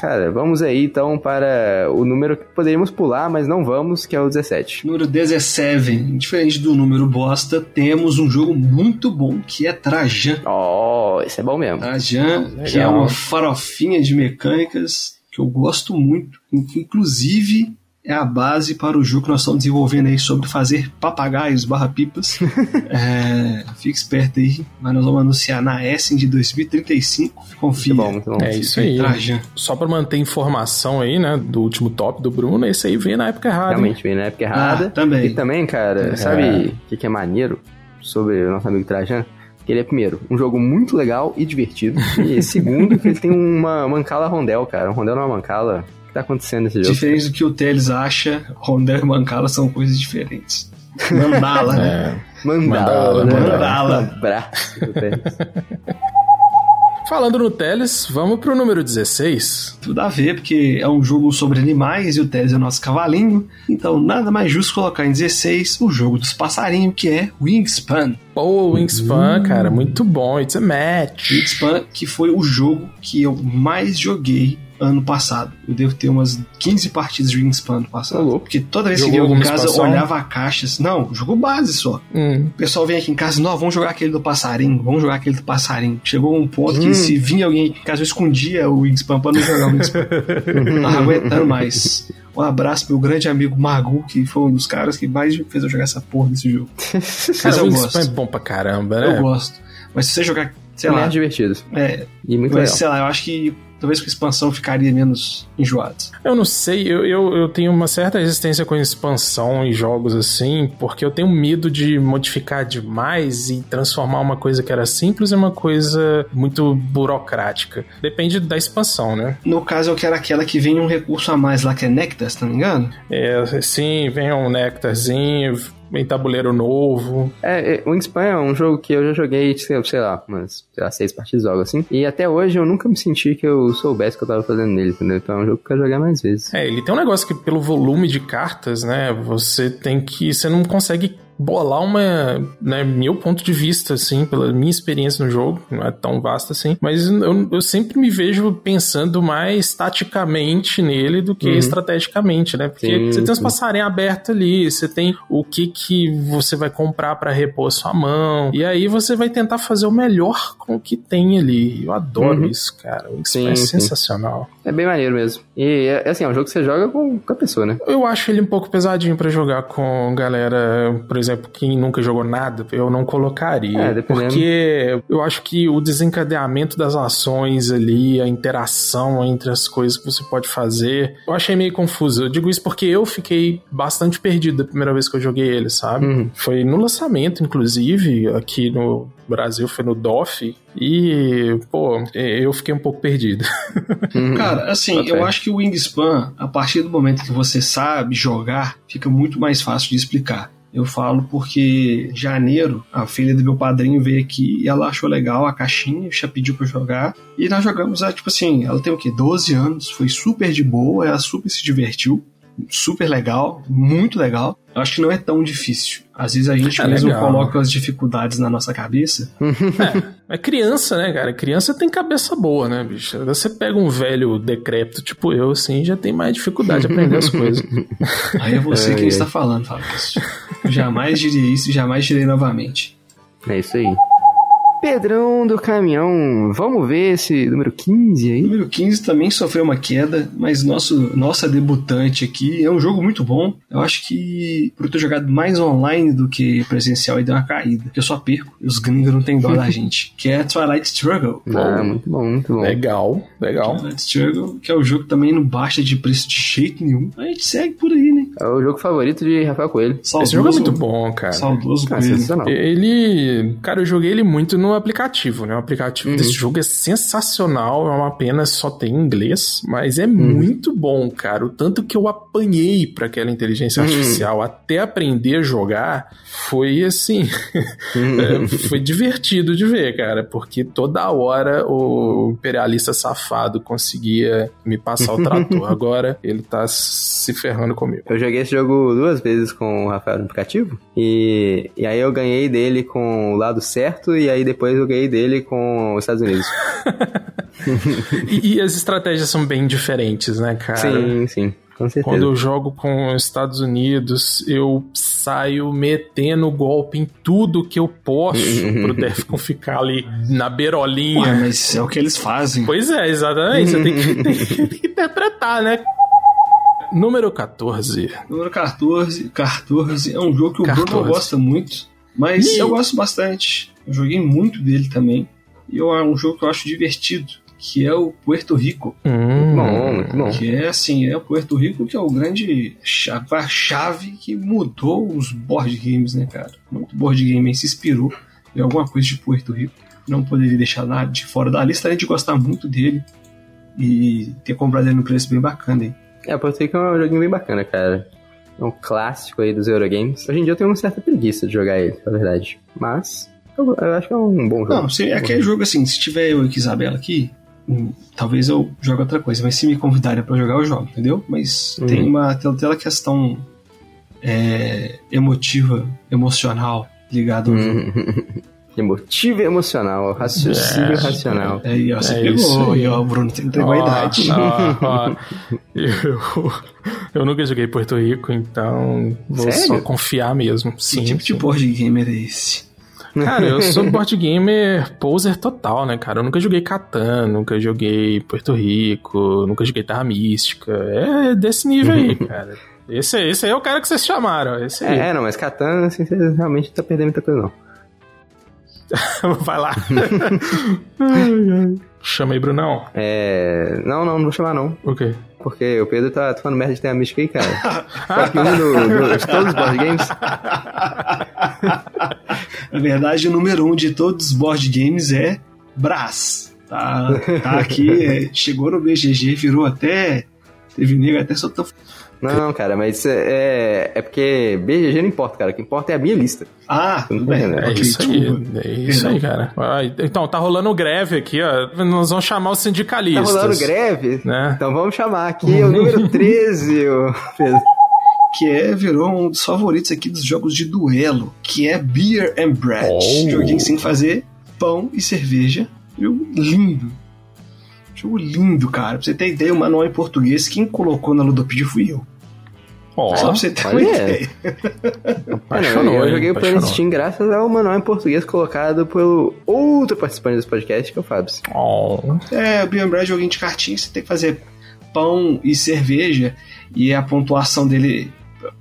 Cara, vamos aí então para o número que poderíamos pular, mas não vamos, que é o 17. Número 17. Diferente do número bosta, temos um jogo muito bom que é Trajan. Oh, esse é bom mesmo. Trajan, Legal. que é uma farofinha de mecânicas que eu gosto muito. que, Inclusive, é a base para o jogo que nós estamos desenvolvendo aí sobre fazer papagaios barra pipas. <laughs> é, fique esperto aí, mas nós vamos anunciar na Essen de 2035. Confia. Muito bom, muito bom. É isso aí. Trajan. Só pra manter informação aí, né, do último top do Bruno, esse aí veio na época errada. Realmente veio na época errada. Ah, também. E também, cara, É. sabe o que, que é maneiro sobre o nosso amigo Trajan? Que ele é, primeiro, um jogo muito legal e divertido. E segundo, <laughs> que ele tem uma mancala rondel, cara. Um rondel não é uma mancala. Que tá acontecendo nesse jogo? Diferente do que o Teles acha, Rondel e Mancala são coisas diferentes. Mandala, né? <laughs> É. Mandala, Mandala, né? mandala. Um abraço pro Teles. <laughs> Falando no Teles, vamos pro número 16. Tudo a ver, porque é um jogo sobre animais e o Teles é o nosso cavalinho. Então, nada mais justo colocar em 16 o jogo dos passarinhos, que é Wingspan. Pô, Wingspan, cara, muito bom. It's a match. Wingspan, que foi o jogo que eu mais joguei ano passado. Eu devo ter umas 15 partidas de Wingspan ano passado. Louco. Porque toda vez que Jogou eu em casa, eu expansão? olhava a caixa. assim, Não, jogo base só. Hum. O pessoal vem aqui em casa, não, vamos jogar aquele do passarinho, vamos jogar aquele do passarinho. Chegou um ponto Hum. que se vinha alguém aqui em casa, eu escondia o Wingspan pra não jogar o Wingspan. <laughs> não tava aguentando mais. Um abraço pro meu grande amigo Magu, que foi um dos caras que mais fez eu jogar essa porra desse jogo. <laughs> Mas eu o Wingspan é gosto. bom pra caramba, né? Eu gosto. Mas se você jogar, sei lá, é divertido. é, E muito mas legal. sei lá, eu acho que talvez com a expansão ficaria menos enjoado. Eu não sei, eu, eu, eu tenho uma certa resistência com expansão em jogos assim, porque eu tenho medo de modificar demais e transformar uma coisa que era simples em uma coisa muito burocrática. Depende da expansão, né? No caso, eu quero aquela que vem um recurso a mais lá, que é Nectar, se não me engano. É, sim, vem um Nectarzinho, em tabuleiro novo. É, é, Wingspan é um jogo que eu já joguei, sei lá, umas sei lá, seis partidas algo assim. E até hoje eu nunca me senti que eu soubesse o que eu tava fazendo nele, entendeu? Então é um jogo que eu quero jogar mais vezes. É, ele tem um negócio que pelo volume de cartas, né, você tem que. Você não consegue bolar uma, né, meu ponto de vista, assim, pela minha experiência no jogo, não é tão vasta assim, mas eu, eu sempre me vejo pensando mais taticamente nele do que uhum. estrategicamente, né? Porque sim, você tem os passarinhos abertos ali, você tem o que que você vai comprar para repor sua mão, e aí você vai tentar fazer o melhor com o que tem ali. Eu adoro uhum. isso, cara. Isso sim, é sim. sensacional. É bem maneiro mesmo. E é assim, é um jogo que você joga com, com a pessoa, né? Eu acho ele um pouco pesadinho para jogar com galera, por exemplo, quem nunca jogou nada, eu não colocaria. É, porque eu acho que o desencadeamento das ações ali, a interação entre as coisas que você pode fazer, eu achei meio confuso. Eu digo isso porque eu fiquei bastante perdido da primeira vez que eu joguei ele, sabe? Uhum. Foi no lançamento, inclusive, aqui no Brasil, foi no DOF, e, pô, eu fiquei um pouco perdido. <laughs> Uhum. Cara, assim, eu acho que o Wingspan, a partir do momento que você sabe jogar, fica muito mais fácil de explicar. Eu falo porque em janeiro a filha do meu padrinho veio aqui e ela achou legal a caixinha, já pediu pra jogar. E nós jogamos, tipo assim, ela tem o quê? 12 anos, foi super de boa, ela super se divertiu super legal, muito legal. Eu acho que não é tão difícil. Às vezes a gente é mesmo legal. coloca as dificuldades na nossa cabeça. <laughs> é, é criança, né, cara? Criança tem cabeça boa, né, bicho? Você pega um velho decrépito tipo eu, assim, já tem mais dificuldade de aprender as coisas. <laughs> Aí é você é, quem é. está falando, Fabrício. Jamais diria isso e jamais direi novamente. É isso aí. Pedrão do Caminhão, vamos ver esse número 15 aí? Número 15 também sofreu uma queda, mas nosso, nossa debutante aqui é um jogo muito bom. Eu acho que por ter jogado mais online do que presencial, ele deu uma caída. Que eu só perco, e os gringos não têm dó da <laughs> gente. Que é Twilight Struggle. Ah, muito bom, muito bom. Legal, legal. Twilight Struggle, que é o jogo que também não baixa de preço de jeito nenhum. A gente segue por aí, né? É o jogo favorito de Rafael Coelho. Saudoso, Esse jogo é muito bom, cara. Saudoso ah, Coelho. Ele, cara, eu joguei ele muito no aplicativo, né? O aplicativo uhum. desse jogo é sensacional, é uma pena só tem inglês, mas é uhum. muito bom, cara. O tanto que eu apanhei para aquela inteligência uhum. artificial até aprender a jogar foi assim, <laughs> uhum. é, foi divertido de ver, cara, porque toda hora o imperialista safado conseguia me passar o trator. <laughs> Agora ele tá se ferrando comigo. Eu joguei esse jogo duas vezes com o Rafael no aplicativo e, e aí eu ganhei dele com o lado certo e aí depois depois eu ganhei dele com os Estados Unidos. <laughs> e, e, as estratégias são bem diferentes, né, cara? Sim, sim. Com certeza. Quando eu jogo com os Estados Unidos, eu saio metendo golpe em tudo que eu posso <laughs> pro Defcon ficar ali na beirolinha. Ué, mas é o que eles fazem. Pois é, exatamente. Você tem que, <laughs> tem que interpretar, né? Número 14. Número 14. 14 é um jogo que o 14. Bruno gosta muito, mas Ih. eu gosto bastante. Eu joguei muito dele também. E é um jogo que eu acho divertido, que é o Puerto Rico. Hum, bom, muito bom. Que é assim, é o Puerto Rico que é o grande chave, a chave que mudou os board games, né, cara? Muito board game se inspirou em alguma coisa de Puerto Rico. Não poderia deixar nada de fora da lista, além de gostar muito dele e ter comprado ele no preço bem bacana aí. É, Puerto Rico é um joguinho bem bacana, cara. É um clássico aí dos Eurogames. Hoje em dia eu tenho uma certa preguiça de jogar ele, na verdade. Mas eu, eu, acho que é um bom jogo. Não, se, é aquele jogo assim, se tiver eu e Isabela aqui, hum, talvez eu jogue outra coisa, mas se me convidarem para jogar, eu jogo, entendeu? Mas uhum. tem uma aquela questão é, emotiva, emocional ligada ao jogo. <laughs> Emotivo e emocional, raciocínio é, racional. É, e ó, você é pegou, e ó, o Bruno tem entregou a idade. <laughs> eu, eu nunca joguei Porto Rico, então vou Sério? só confiar mesmo. Sim, que tipo sim. de board gamer é esse? Cara, eu sou <laughs> board gamer poser total, né, cara? Eu nunca joguei Catan, nunca joguei Porto Rico, nunca joguei Terra Mística. É desse nível aí, <laughs> cara. Esse, esse aí é o cara que vocês chamaram. Esse aí. É, não, mas Catan, assim, você realmente tá perdendo muita coisa, não. <laughs> Vai lá. <laughs> Chama aí, Brunão. É. Não, não, não vou chamar não. O quê? Porque o Pedro tá, tá falando merda de ter a mística aí, cara. <laughs> 1 do, do, de todos os board games. Na verdade, o número um de todos os board games é Brás. Tá, tá aqui, é, chegou no BGG, virou até. Teve nego até soltou. Não, <laughs> cara, mas é, é porque BGG não importa, cara. O que importa é a minha lista. Ah, tudo bem. entendendo. É isso aí, é isso aí, cara. Ah, Então, tá rolando greve aqui, ó. Nós vamos chamar os Tá sindicalistas. rolando greve? Né? Então vamos chamar aqui o número 13, o Pedro. que é, virou um dos favoritos aqui dos jogos de duelo, que é Beer and Bread. Oh. Joguinho sem fazer pão e cerveja. Jogo lindo. Jogo lindo, cara. Pra você ter ideia, o manual em português, quem colocou na Ludopedia fui eu. Ó, Só pra você ter uma ideia. Não, apaixonou, eu joguei o Apaixonou. Steam graças ao manual em português colocado pelo outro participante desse podcast, que é o Fábio. Ó. É, o Beer and Bread é um joguinho de cartinha, você tem que fazer pão e cerveja, e a pontuação dele,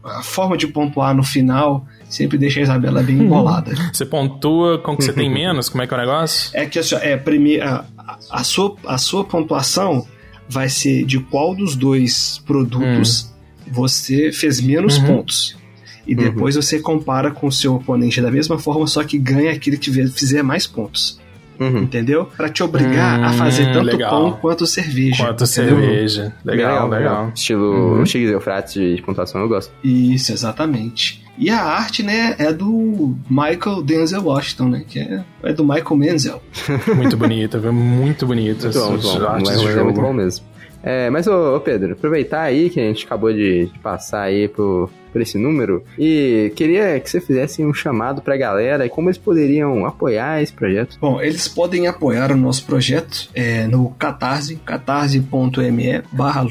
a forma de pontuar no final, sempre deixa a Isabela bem <laughs> embolada. Você pontua com o que você tem menos? Como é que é o negócio? É que assim, é, primeira, a, a sua, a sua pontuação vai ser de qual dos dois produtos você fez menos Uhum. pontos. E depois você compara com o seu oponente da mesma forma, só que ganha aquele que tiver- fizer mais pontos. Uhum. Entendeu? Pra te obrigar a Hum, fazer tanto legal. pão quanto cerveja. Quanto entendeu? cerveja. Legal, legal. Estilo Uhum. X Eufrates de, de pontuação, eu gosto. Isso, exatamente. E a arte, né, é do Michael Denzel Washington, né? Que é, é do Michael Menzel. Muito bonita, viu? Muito bonita. Muito bom, bom. artes de é muito bom mesmo. É, mas, ô, ô, Pedro, aproveitar aí que a gente acabou de, de passar aí por, por esse número e queria que você fizesse um chamado pra galera como eles poderiam apoiar esse projeto. Bom, eles podem apoiar o nosso projeto é, no Catarse, catarse.me barra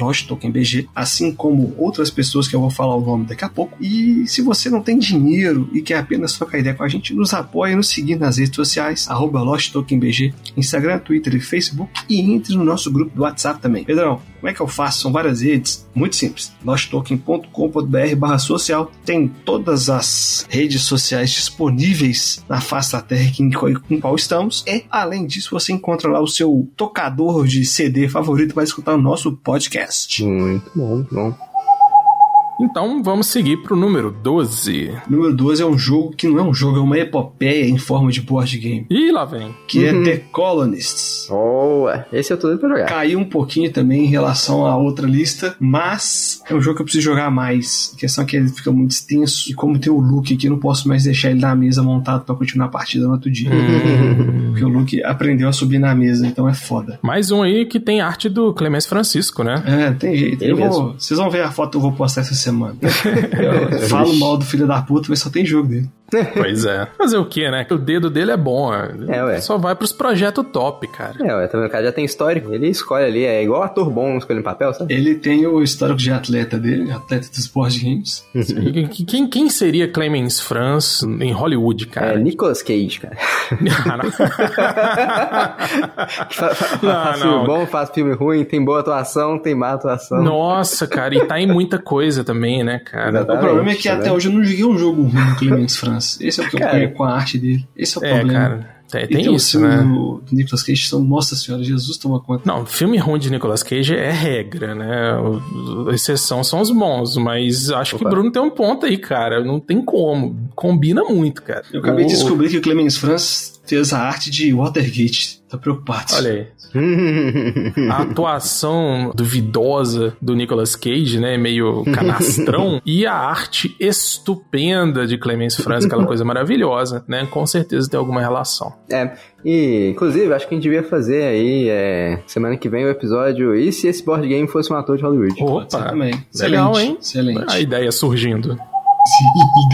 assim como outras pessoas que eu vou falar o nome daqui a pouco. E se você não tem dinheiro e quer apenas trocar ideia com a gente, nos apoie nos seguir nas redes sociais, arroba Instagram, Twitter e Facebook, e entre no nosso grupo do WhatsApp também. Pedrão, como é que eu faço? São várias redes, muito simples. losttoken.com.br barra social tem todas as redes sociais disponíveis na face da terra qual, em qual estamos. E, além disso, você encontra lá o seu tocador de CD favorito para escutar o nosso podcast. Muito bom, bom. Então vamos seguir pro número 12. Número 12 é um jogo que não é um jogo, é uma epopeia em forma de board game, Ih, lá vem. que Uhum. é The Colonists. Boa! Esse eu tô doido pra jogar. Caiu um pouquinho também em relação à outra lista, mas é um jogo que eu preciso jogar mais. A questão é que ele fica muito extenso e como tem o Luke aqui, eu não posso mais deixar ele na mesa montado pra continuar a partida no outro dia. Porque o Luke aprendeu a subir na mesa, então é foda. Mais um aí que tem arte do Clemens Francisco, né? É, tem jeito. Eu vou- mesmo. vocês vão ver a foto que eu vou postar essa semana. Eu <laughs> falo mal do filho da puta, mas só tem jogo dele. Pois é. <laughs> Fazer o quê, né? O dedo dele é bom. É, ué. Só vai pros projetos top, cara. É, ué, vendo? O cara já tem histórico. Ele escolhe ali, é igual ator bom escolhendo papel, sabe? Ele tem o histórico de atleta dele, atleta dos board games. Quem, quem seria Clemens Franz em Hollywood, É, cara? Nicolas Cage, cara. <laughs> Não, faz não. filme bom, faz filme ruim, tem boa atuação, tem má atuação. Nossa, cara, e tá em muita coisa também, né, cara? Exatamente. O problema é que até vendo? hoje eu não joguei um jogo ruim do Clemens Franz. Esse é o que eu Cara. ganho com a arte dele. Esse é o É, problema. cara, tem, tem tem isso, né? do, Nicolas Cage são, nossa senhora, Jesus toma conta. Não, filme ruim de Nicolas Cage é regra, né? A exceção são os bons, mas acho que o Opa. Bruno tem um ponto aí, cara. Não tem como. Combina muito, cara. Eu acabei de O- descobrir que o Clemens Franz fez a arte de Watergate. Tá preocupado. Olha aí. A atuação duvidosa do Nicolas Cage, né? Meio canastrão. <laughs> e a arte estupenda de Clemens Franz, aquela coisa maravilhosa, né? Com certeza tem alguma relação. É, e inclusive acho que a gente devia fazer aí é, semana que vem o episódio E se esse board game fosse um ator de Hollywood? Opa! também. Legal, Excelente, hein? Excelente. A ideia surgindo.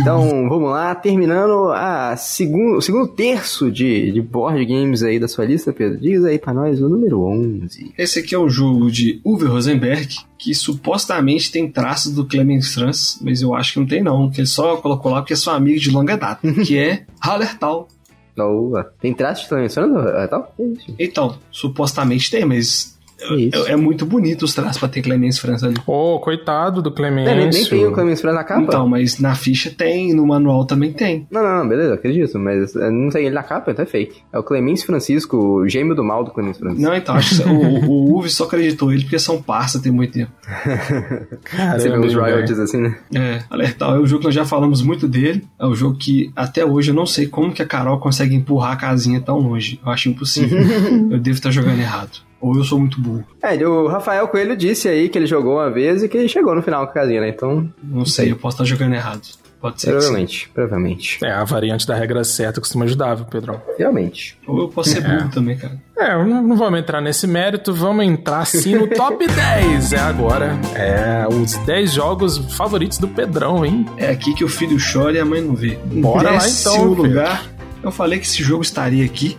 Então vamos lá, terminando a segundo, o segundo terço de, de board games aí da sua lista, Pedro. Diz aí pra nós o número 11. Esse aqui é um jogo de Uwe Rosenberg, que supostamente tem traços do Clemens Franz, mas eu acho que não tem não, que ele só colocou lá porque é seu amigo de longa data, <laughs> que é Hallertal. Boa. Tem traço de mencionando, tal? Então, supostamente tem, mas É, é, muito bonito os traços pra ter Clemens França ali. Ô, oh, coitado do Clemens. nem, nem tem o Clemens França na capa. Então, mas na ficha tem, no manual também tem. Não, não, não beleza, acredito, mas não tem ele na capa, então é fake. É o Clemens Francisco, o gêmeo do mal do Clemens Francisco. Não, então, acho que o, o Uve só acreditou ele porque são parça tem muito tempo. Caramba, Você vê os royalties assim, né? É, Alertal é um jogo que nós já falamos muito dele. É um jogo que até hoje eu não sei como que a Carol consegue empurrar a casinha tão longe. Eu acho impossível. <laughs> eu devo estar jogando errado. Ou eu sou muito burro. É, o Rafael Coelho disse aí que ele jogou uma vez e que ele chegou no final com a casinha, né? Então. Não sei, eu posso estar jogando errado. Pode ser. Provavelmente, provavelmente. É, a variante da regra certa costuma ajudar, viu, Pedrão? Realmente. Ou eu posso ser é. burro também, cara. É, não, não vamos entrar nesse mérito, vamos entrar sim no <laughs> top 10. É agora. É, os 10 jogos favoritos do Pedrão, hein? É aqui que o filho chora e a mãe não vê. Bora lá então. lugar, filho. eu falei que esse jogo estaria aqui.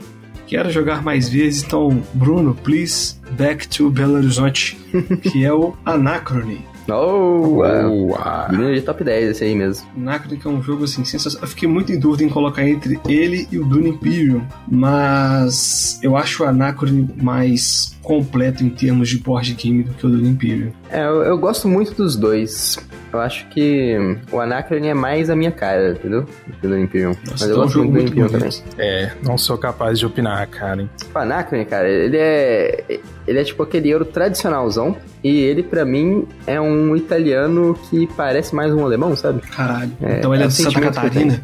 Quero jogar mais vezes, então, Bruno, please, back to Belo Horizonte, <laughs> que é o Anacrone. Oh, wow. Digno de top 10 esse aí mesmo. Anacrone é um jogo assim, sensacional. Eu fiquei muito em dúvida em colocar entre ele e o Dune Imperium, mas eu acho o Anacrone mais completo em termos de board game do que o do Imperium. É, eu, eu, gosto muito dos dois. Eu acho que o Anacron é mais a minha cara, entendeu? Do que o Imperium. Nossa, Mas eu então gosto muito do Imperium também. É, não sou capaz de opinar, cara. O Anacron, cara, ele é. Ele é tipo aquele euro tradicionalzão. E ele, para mim, é um italiano que parece mais um alemão, sabe? Caralho. É, então ele é, é de Santa Catarina?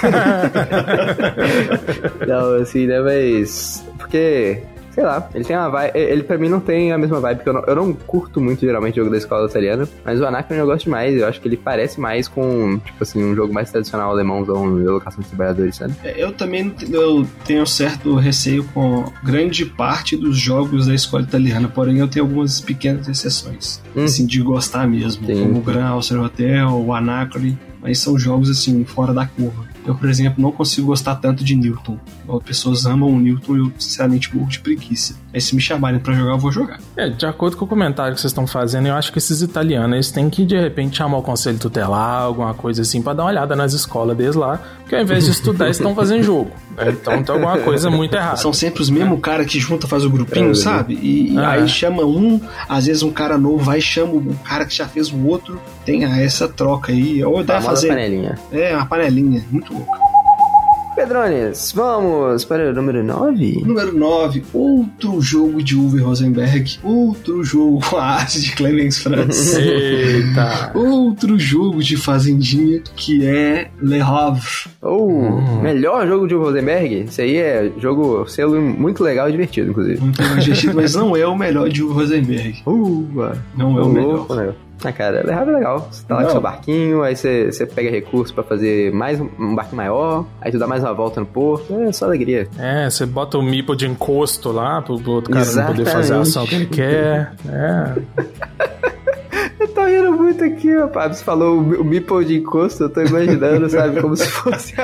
<laughs> não, assim, né? Mas. Porque sei lá, ele tem uma vibe. Ele pra mim não tem a mesma vibe, porque eu não, eu não curto muito geralmente o jogo da escola italiana, mas o Anacron eu gosto demais. Eu acho que ele parece mais com, tipo assim, um jogo mais tradicional alemãozão de locação de trabalhadores, sabe? É, eu também eu tenho certo receio com grande parte dos jogos da escola italiana, porém eu tenho algumas pequenas exceções, hum. assim, de gostar mesmo, Sim. como o Gran Auster Hotel, o Anacron, mas são jogos assim, fora da curva. Eu, por exemplo, não consigo gostar tanto de Newton. As pessoas amam o Newton e eu, sinceramente, morro de preguiça. Mas se me chamarem para jogar, eu vou jogar. É, de acordo com o comentário que vocês estão fazendo, eu acho que esses italianos eles têm que, de repente, chamar o conselho tutelar, alguma coisa assim, para dar uma olhada nas escolas deles lá, que ao invés de estudar, eles estão fazendo jogo. Né? Então tem alguma coisa muito errada. São sempre os mesmos cara que junta, faz o grupinho, é, sabe? E, e aí chama um, às vezes um cara novo vai e chama o cara que já fez o outro. Tem essa troca aí. Ou dá fazer. panelinha. É, uma panelinha. Muito louca. Pedrones, vamos para o número 9? Número 9, outro jogo de Uwe Rosenberg, outro jogo com a arte de Clemens Franz. Eita! outro jogo de Fazendinha que é Le Havre. Oh, hum. melhor jogo de Uwe Rosenberg? Isso aí é jogo selo muito legal e divertido, inclusive. Muito divertido, mas não é o melhor de Uwe Rosenberg. Uh, não é o melhor. Né? Ah, cara, é rápido legal. Você tá lá com seu barquinho, aí você, você pega recurso pra fazer mais um barco maior, aí tu dá mais uma volta no porto. É só alegria. É, você bota o mipo de encosto lá pro, pro outro cara Exatamente. não poder fazer a ação que ele quer. É. <laughs> Eu tô rindo muito aqui, rapaz. Você falou o Meeple de encosto, eu tô imaginando, <laughs> sabe? Como se fosse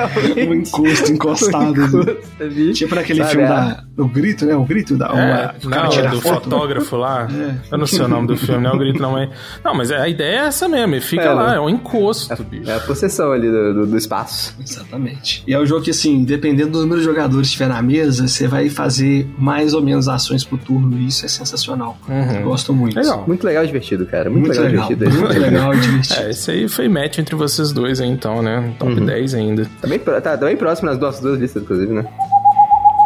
um encosto encostado. <laughs> Um encosto, assim. Tipo naquele sabe, filme é. da, do grito, né? O grito da. É, uma, não, do foto. fotógrafo lá. <laughs> É. Eu não sei o nome do filme, não é o grito, não é. Não, mas a ideia é essa mesmo. Ele fica é, lá, né? é um encosto, é, bicho. É a possessão ali do, do, do, espaço. Exatamente. E é um jogo que, assim, dependendo do número de jogadores que estiver na mesa, você vai fazer mais ou menos ações pro turno. E isso é sensacional. Uhum. Gosto muito. Legal. Muito legal e divertido, cara. Muito, muito legal, legal, divertido. Muito <laughs> legal divertido. É, esse aí foi match entre vocês dois aí, então, né? Top uhum. 10 ainda. Tá bem, tá, tá bem próximo nas nossas duas listas, inclusive, né?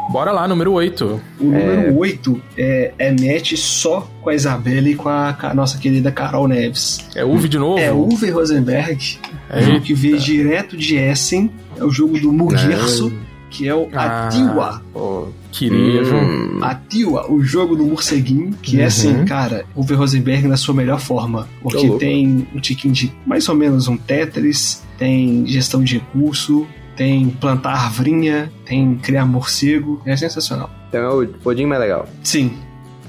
Bora lá, número 8. O número é... 8 é, é match só com a Isabela e com a, com a nossa querida Carol Neves. É Uwe de novo? É Uwe Rosenberg. É. Jogo que veio direto de Essen. É o jogo do Muguerço, é. Que é o ah, Atiwa. Pô, queria. Hum. Atiwa, o jogo do morceguinho, que uhum. é assim, uhum. cara, Uwe Rosenberg na sua melhor forma. Porque tem um tiquinho de mais ou menos um Tetris, tem gestão de recurso, tem plantar arvrinha, tem criar morcego. É sensacional. Então é o podinho mais legal. Sim,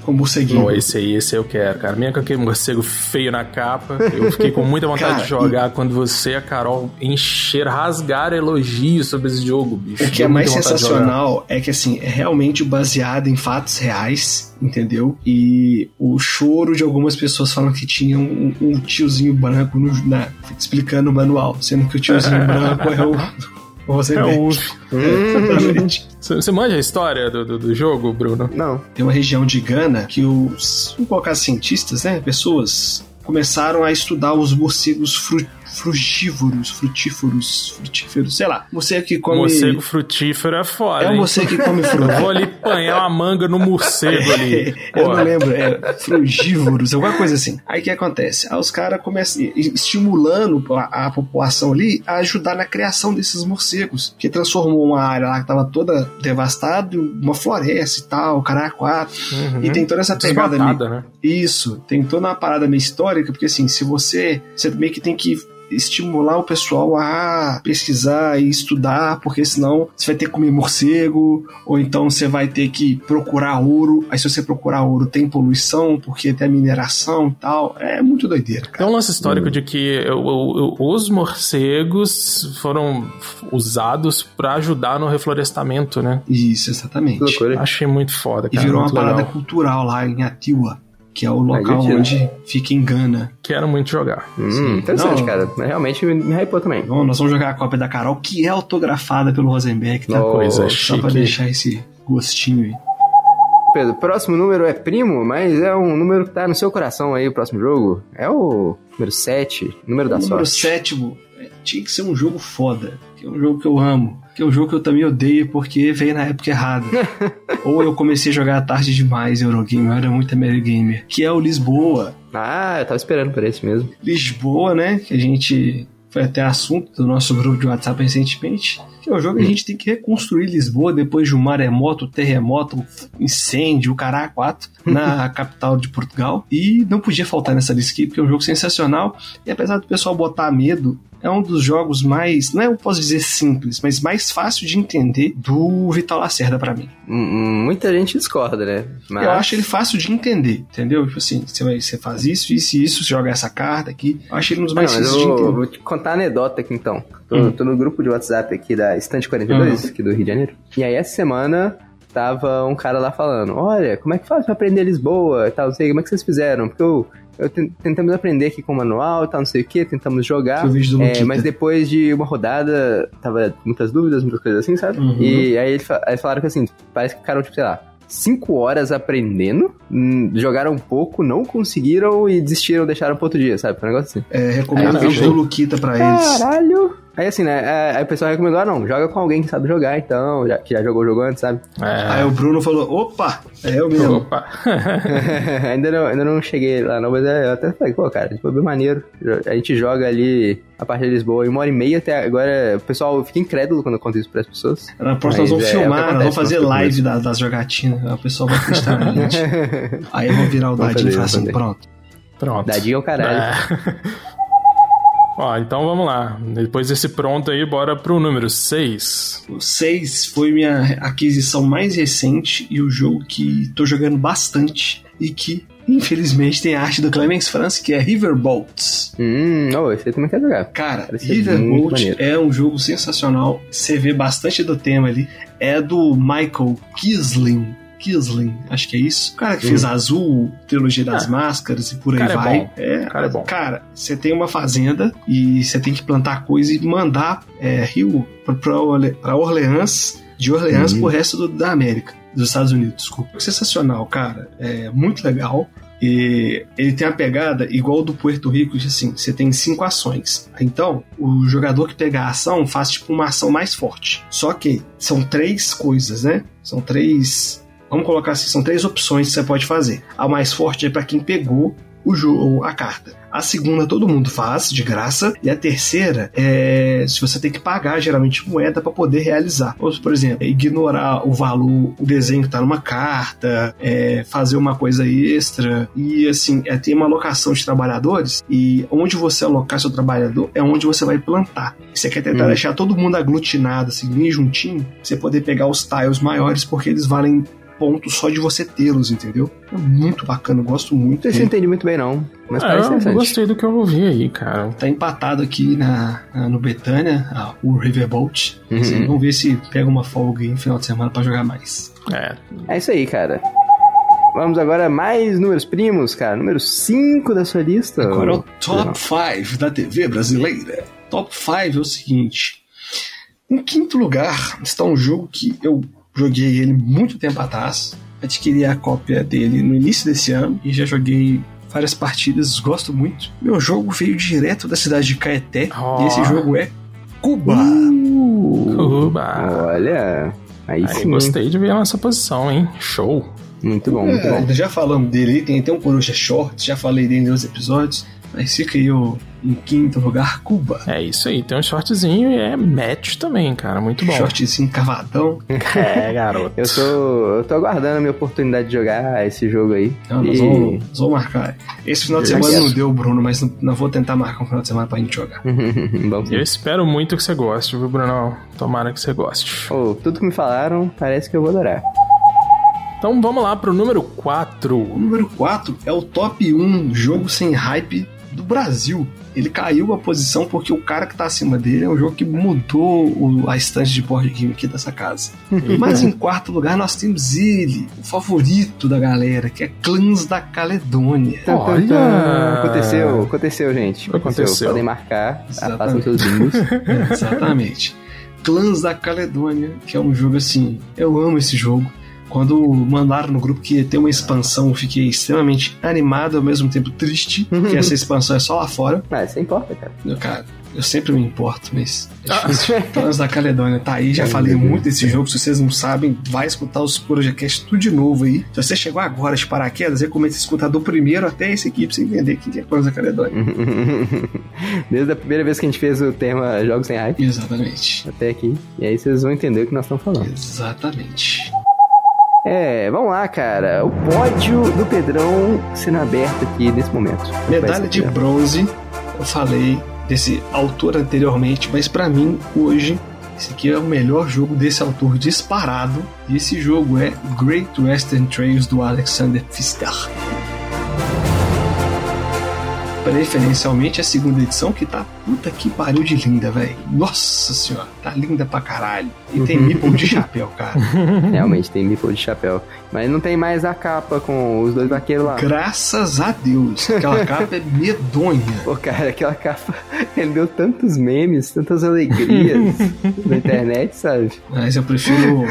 com morceguinho. Não, esse aí, esse eu quero, cara. Mesmo com aquele morcego feio na capa, eu fiquei com muita vontade cara, de jogar e... quando você e a Carol encheram, rasgaram elogios sobre esse jogo, bicho. O que é mais sensacional é que, assim, é realmente baseado em fatos reais, entendeu? E o choro de algumas pessoas falam que tinha um, um tiozinho branco no, na, explicando o manual, sendo que o tiozinho <laughs> branco é o Você É o <laughs> Exatamente. Você você manja a história do, do, do jogo, Bruno? Não. Tem uma região de Gana que os, vamos colocar cientistas, né, pessoas começaram a estudar os morcegos fru, frugívoros, frutíferos, frutíferos, sei lá. Morcego que come Morcego frutífero é foda. é um hein? morcego que come Eu fruta. vou ali panhar uma manga no morcego ali. <laughs> Eu não lembro, é frugívoros, alguma coisa assim. Aí o que acontece? Aí os caras começam estimulando a, a população ali a ajudar na criação desses morcegos, que transformou uma área lá que tava toda devastada em uma floresta e tal, quatro. uhum. E tem toda essa pegada ali. Né? Isso, tem toda uma parada meio histórica, porque assim, se você. Você meio que tem que estimular o pessoal a pesquisar e estudar, porque senão você vai ter que comer morcego, ou então você vai ter que procurar ouro. Aí se você procurar ouro tem poluição, porque tem a mineração e tal. É muito doideira, Tem cara. um lance histórico de que o- o- o- os morcegos foram usados pra ajudar no reflorestamento, né? Isso, exatamente. Achei muito foda, E cara. virou uma parada legal. cultural lá em Atiwa, que é o local divertido. onde fica em Gana. Quero muito jogar. Hum, Sim. interessante, Não. cara. Mas Realmente me, hypou também. Bom, nós vamos jogar a cópia da Carol, que é autografada pelo Rosenberg, tá? Oh, Coisa Só pra chique. deixar esse gostinho aí. Pedro, próximo número é primo, mas é um número que tá no seu coração aí, o próximo jogo. É o número 7, número da número sorte. sétimo é, tinha que ser um jogo foda, que é um jogo que eu amo, que é um jogo que eu também odeio porque veio na época errada. <laughs> Ou eu comecei a jogar tarde demais Eurogame, eu era muito Amerigamer, que é o Lisboa. Ah, eu tava esperando por esse mesmo. Lisboa, né, que a gente foi até assunto do nosso grupo de WhatsApp recentemente, que é o jogo que a gente tem que reconstruir Lisboa depois de um maremoto, terremoto, incêndio, o quatro, na <laughs> capital de Portugal. E não podia faltar nessa lista aqui, porque é um jogo sensacional. E apesar do pessoal botar medo, é um dos jogos mais, não é, eu posso dizer simples, mas mais fácil de entender do Vital Lacerda pra mim. Hum, Muita gente discorda, né? Mas... Eu acho ele fácil de entender, entendeu? Tipo assim, você, vai, você faz isso, isso e isso, você joga essa carta aqui. Eu acho ele um dos Não, mais mas simples eu de entender. vou te contar a anedota aqui então. Tô, Hum. tô no grupo de WhatsApp aqui da Estante 42, aqui do Rio de Janeiro. E aí essa semana tava um cara lá falando: Olha, como é que faz pra aprender Lisboa e tal, não sei, como é que vocês fizeram? Porque eu, eu ten- tentamos aprender aqui com o manual e tal, não sei o que, tentamos jogar. É, mas depois de uma rodada, tava muitas dúvidas, muitas coisas assim, sabe? Uhum. E aí eles, falaram que assim, parece que ficaram, tipo, sei lá, cinco horas aprendendo, hum, jogaram um pouco, não conseguiram e desistiram, deixaram pro outro dia, sabe? Foi um negócio assim. É, recomendo o vídeo do Luquita pra eles. Caralho! Aí assim, né? é, Aí o pessoal recomendou, ah, não, joga com alguém que sabe jogar, então, já, que já jogou o jogo antes, sabe? Aí É. o Bruno falou: opa, é eu mesmo. Opa. <laughs> <laughs> ainda, não, ainda não cheguei lá, não, mas é, eu até falei, pô, cara, tipo, é bem maneiro. A gente joga ali a parte de Lisboa em uma hora e meia até agora. O pessoal fica incrédulo quando eu conto isso pras pessoas. Na próxima nós vamos é, é filmar, nós acontece vamos fazer live da- das jogatinas. Aí O pessoal vai acreditar na gente. <laughs> Aí eu vou virar o dadinho e falar assim: pronto. Pronto. Dadinho é o caralho. É. Ó, então vamos lá. Depois desse pronto aí, bora pro número 6. O 6 foi minha aquisição mais recente e o jogo que tô jogando bastante e que, infelizmente, tem a arte do Clemens France, que é Riverbolts. Hum, oh, esse aí também quer jogar. Cara, maneiro. é um jogo sensacional. Você vê bastante do tema ali. É do Michael Kisling. Kisling, acho que é isso. O cara que fez Azul, Trilogia das Ah, Máscaras e por aí cara é vai. bom. É, cara é bom. Cara, você tem uma fazenda e você tem que plantar coisa e mandar é, rio pra, pra Orle- pra Orleans, de Orleans Uhum. pro resto do- da América, dos Estados Unidos, desculpa. Sensacional, cara. É muito legal. E ele tem a pegada igual do Puerto Rico, de assim, você tem cinco ações. Então, o jogador que pegar a ação faz tipo uma ação mais forte. Só que são três coisas, né? São três. Vamos colocar assim, são três opções que você pode fazer. A mais forte é para quem pegou o jogo, a carta. A segunda todo mundo faz, de graça. E a terceira é se você tem que pagar, geralmente, moeda para poder realizar. Ou, por exemplo, ignorar o valor, o desenho que tá numa carta, é, fazer uma coisa extra. E assim, é, tem uma alocação de trabalhadores. E onde você alocar seu trabalhador é onde você vai plantar. Você quer tentar Hum. deixar todo mundo aglutinado, assim, bem juntinho, você poder pegar os tiles maiores, porque eles valem ponto só de você tê-los, entendeu? É muito bacana, eu gosto muito. Não sei se eu dele. entendi muito bem, não. Mas É, parece eu gostei do que eu ouvi aí, cara. Tá empatado aqui na, na- no Betânia, ah, o Riverbolt. Uhum. Assim, vamos ver se pega uma folga aí no final de semana pra jogar mais. É. É isso aí, cara. Vamos agora a mais números primos, cara. Número 5 da sua lista. Agora é o top 5 da TV brasileira. Top 5 é o seguinte. Em quinto lugar está um jogo que eu joguei ele muito tempo atrás. Adquiri a cópia dele no início desse ano e já joguei várias partidas, gosto muito. Meu jogo veio direto da cidade de Caeté Oh. e esse jogo é Cuba. Uh, Cuba. olha, aí, Aí sim. gostei de ver a nossa posição, hein? Show. Muito bom, muito É, bom. já falamos dele, tem até um Coruja Short, já falei dele em outros episódios, mas fica aí o, em quinto lugar, Cuba. É isso aí, tem um shortzinho e é match também, cara. Muito bom. Shortzinho cavadão. <laughs> É, garoto. Eu tô, eu tô aguardando a minha oportunidade de jogar esse jogo aí. Não, nós, E- vamos, nós vamos marcar. Esse final de Eu semana não deu, Bruno, mas não, não vou tentar marcar um final de semana pra gente jogar. <laughs> Eu espero muito que você goste, viu, Bruno? Tomara que você goste. Oh, tudo que me falaram parece que eu vou adorar. Então vamos lá pro número 4. O número 4 é o top 1 jogo sem hype do Brasil. Ele caiu uma posição porque o cara que tá acima dele é um jogo que mudou o- a estante de board game aqui dessa casa. <laughs> Mas em quarto lugar nós temos ele, o favorito da galera, que é Clãs da Caledônia. Tan, tan, Olha! tan. Aconteceu, aconteceu, gente. Aconteceu. Podem marcar, Exatamente. façam seus bingos. <laughs> Exatamente. Clãs da Caledônia, que é um jogo assim, eu amo esse jogo. Quando mandaram no grupo que ia ter uma expansão, eu fiquei extremamente animado, ao mesmo tempo triste, que essa <laughs> expansão é só lá fora. Ah, isso importa, cara. Eu, cara, eu sempre me importo, mas é Ah. Clãs da Caledônia tá aí, já falei muito desse jogo. Se vocês não sabem, vai escutar os CorujaCast tudo de novo aí. Se você chegou agora de paraquedas, recomendo escutar do primeiro até esse aqui pra você entender o que é Clãs da Caledônia. <laughs> Desde a primeira vez que a gente fez o tema Jogos Sem Hype Exatamente. até aqui. E aí vocês vão entender o que nós estamos falando. Exatamente. É, vamos lá, cara. O pódio do Pedrão sendo aberto aqui nesse momento. Medalha de bronze, eu falei desse autor anteriormente, mas pra mim, hoje, esse aqui é o melhor jogo desse autor disparado. E esse jogo é Great Western Trails do Alexander Pfister. Preferencialmente a segunda edição, que tá puta que pariu de linda, velho. Nossa senhora, tá linda pra caralho. E tem meeple de chapéu, cara. <laughs> Realmente tem Meeple de chapéu. Mas não tem mais a capa com os dois vaqueiros lá. Graças a Deus. Aquela <laughs> capa é medonha. Pô, cara, aquela capa <laughs> rendeu tantos memes, tantas alegrias na internet, sabe? Mas eu prefiro